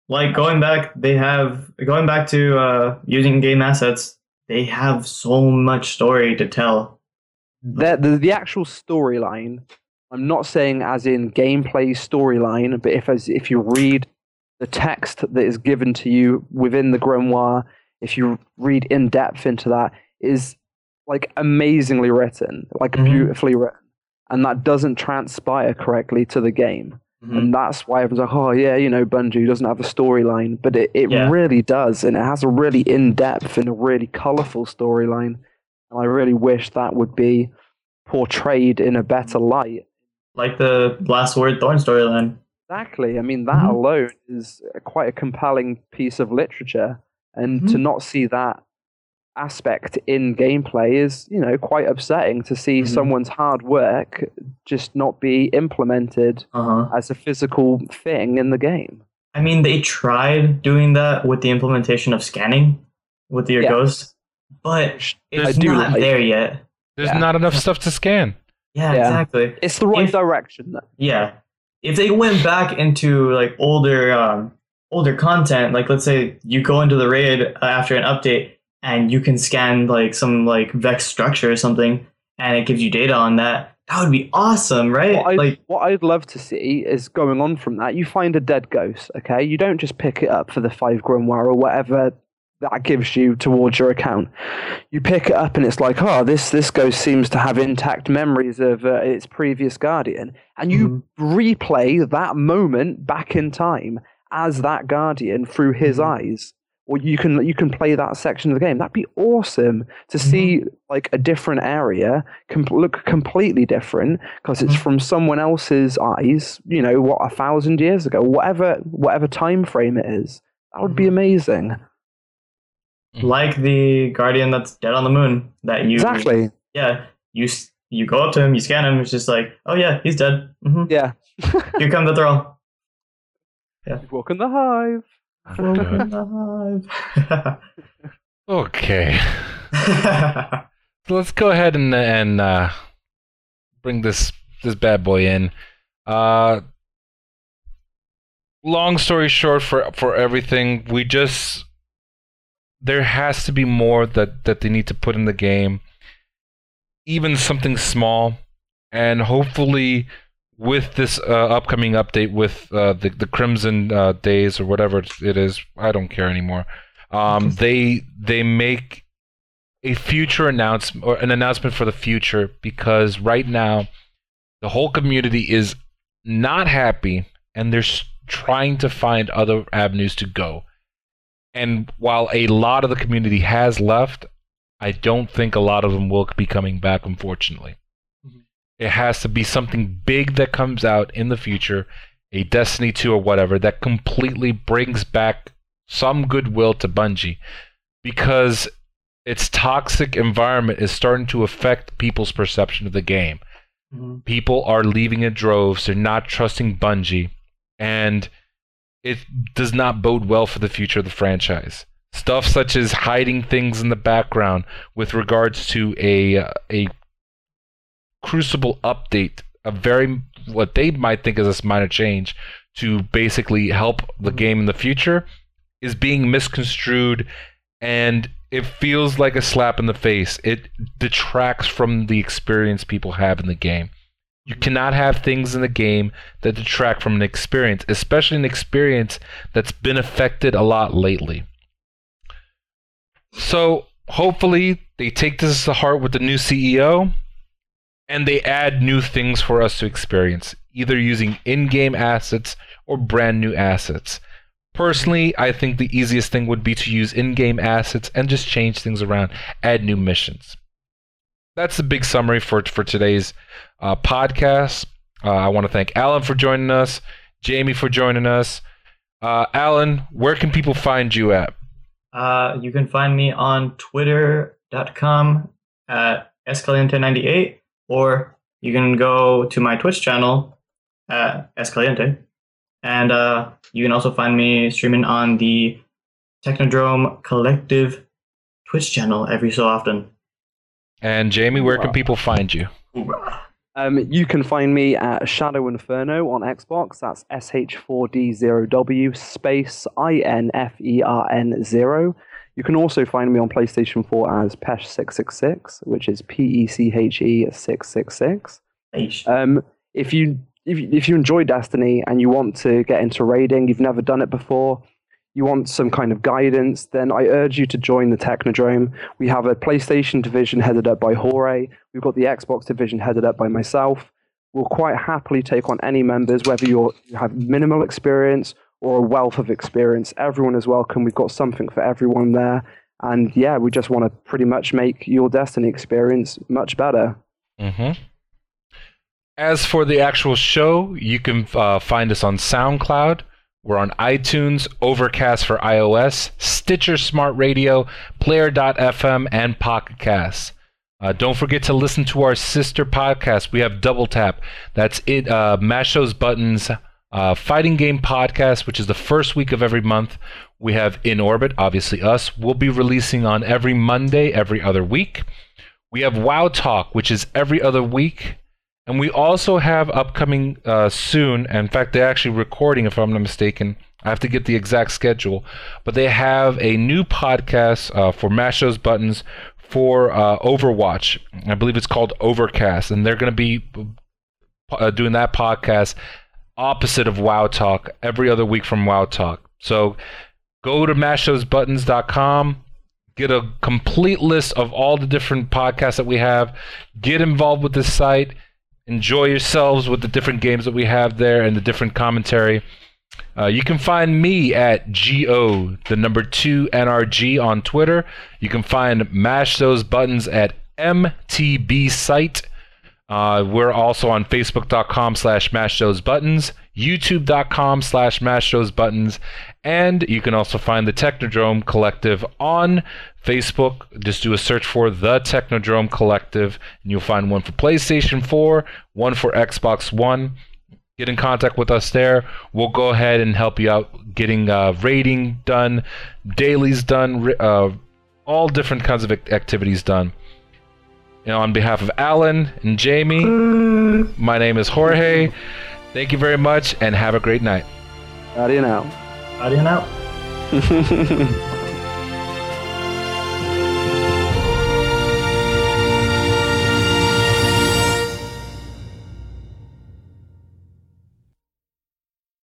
like going back. They have going back to uh, using game assets. They have so much story to tell. The, the, the actual storyline, I'm not saying as in gameplay storyline, but if as if you read the text that is given to you within the grimoire, if you read in depth into that, is like amazingly written, like Mhm. beautifully written, and that doesn't transpire correctly to the game. Mhm. And that's why everyone's like, oh, yeah, you know, Bungie doesn't have a storyline. But it, it Yeah. really does. And it has a really in depth and a really colorful storyline. And I really wish that would be portrayed in a better light. Like the last word Thorn storyline. Exactly. I mean, that Mhm. alone is quite a compelling piece of literature. And Mhm. to not see that aspect in gameplay is, you know, quite upsetting to see Mhm. someone's hard work just not be implemented Uh huh. as a physical thing in the game. I mean, they tried doing that with the implementation of scanning with your Yeah. ghost, but it's not like- there yet. There's Yeah. not enough stuff to scan. Yeah, Yeah. exactly. It's the right If- direction. though. Yeah, if they went back into like older, um, older content, like let's say you go into the raid after an update and you can scan like some like Vex structure or something, and it gives you data on that. That would be awesome, right? What like, what I'd love to see is going on from that. You find a dead ghost, okay? You don't just pick it up for the five grimoire or whatever that gives you towards your account. You pick it up and it's like, oh, this this ghost seems to have intact memories of uh, its previous guardian, and you replay that moment back in time as that guardian through his Mhm. eyes. Or you can you can play that section of the game. That'd be awesome to see like a different area com- look completely different because it's Mhm. from someone else's eyes. You know what, a thousand years ago, whatever whatever time frame it is. That would be Mhm. amazing. Like the guardian that's dead on the moon that you Exactly. yeah you you go up to him you scan him it's just like oh yeah he's dead hmm Yeah. here come the thrall You've woken the hive. To. Okay. So let's go ahead and and uh, bring this this bad boy in. Uh, long story short, for for everything, we just there has to be more that that they need to put in the game, even something small, and hopefully with this uh, upcoming update with uh, the the Crimson uh, Days or whatever it is, I don't care anymore. Um, they they make a future announcement or an announcement for the future because right now the whole community is not happy and they're trying to find other avenues to go. And while a lot of the community has left, I don't think a lot of them will be coming back, unfortunately. It has to be something big that comes out in the future, a Destiny 2 or whatever, that completely brings back some goodwill to Bungie because its toxic environment is starting to affect people's perception of the game. Mhm. People are leaving in droves, they're not trusting Bungie, and it does not bode well for the future of the franchise. Stuff such as hiding things in the background with regards to a a Crucible update, a very what they might think is a minor change to basically help the mm-hmm. game in the future, is being misconstrued and it feels like a slap in the face. It detracts from the experience people have in the game. You mm-hmm. cannot have things in the game that detract from an experience, especially an experience that's been affected a lot lately. So, hopefully, they take this to heart with the new CEO and they add new things for us to experience, either using in game assets or brand new assets. Personally, I think the easiest thing would be to use in game assets and just change things around, add new missions. That's the big summary for, for today's uh, podcast. Uh, I want to thank Alan for joining us, Jamie for joining us. Uh, Alan, where can people find you at? Uh, you can find me on twitter.com at escaliente98, or you can go to my Twitch channel at escaliente. And uh, you can also find me streaming on the Technodrome Collective Twitch channel every so often. And Jamie, where can people find you? Um, you can find me at Shadow Inferno on Xbox. That's SH4D0W space INFERN0. You can also find me on PlayStation 4 as Pesh666, which is P E C H E 666. Um, if you if you, if you enjoy Destiny and you want to get into raiding, you've never done it before, you want some kind of guidance, then I urge you to join the Technodrome. We have a PlayStation division headed up by Jorge. We've got the Xbox division headed up by myself. We'll quite happily take on any members, whether you're, you have minimal experience or a wealth of experience. Everyone is welcome. We've got something for everyone there. And yeah, we just want to pretty much make your Destiny experience much better. hmm As for the actual show, you can uh, find us on SoundCloud. We're on iTunes, Overcast for iOS, Stitcher Smart Radio, Player.fm, and Pocket Cast. Uh, don't forget to listen to our sister podcast. We have Double Tap. That's it. Uh, Mash those buttons. Uh, fighting game podcast, which is the first week of every month. We have In Orbit, obviously us. We'll be releasing on every Monday, every other week. We have WoW Talk, which is every other week. And we also have upcoming uh, soon. In fact, they're actually recording, if I'm not mistaken. I have to get the exact schedule. But they have a new podcast uh, for Mash Those Buttons for uh, Overwatch. I believe it's called Overcast. And they're going to be uh, doing that podcast opposite of WoW Talk every other week from WoW Talk. So go to mashthosebuttons.com get a complete list of all the different podcasts that we have get involved with the site enjoy yourselves with the different games that we have there and the different commentary. Uh, you can find me at go the number two nrg on twitter. You can find mash those buttons at mtb site Uh, we're also on facebook.com slash mash those buttons, youtube.com slash mash those buttons, and you can also find the Technodrome Collective on Facebook. Just do a search for the Technodrome Collective, and you'll find one for PlayStation 4, one for Xbox One. Get in contact with us there. We'll go ahead and help you out getting uh, rating done, dailies done, uh, all different kinds of activities done. You know, on behalf of Alan and Jamie, my name is Jorge. Thank you very much and have a great night. How do you know? Audio out.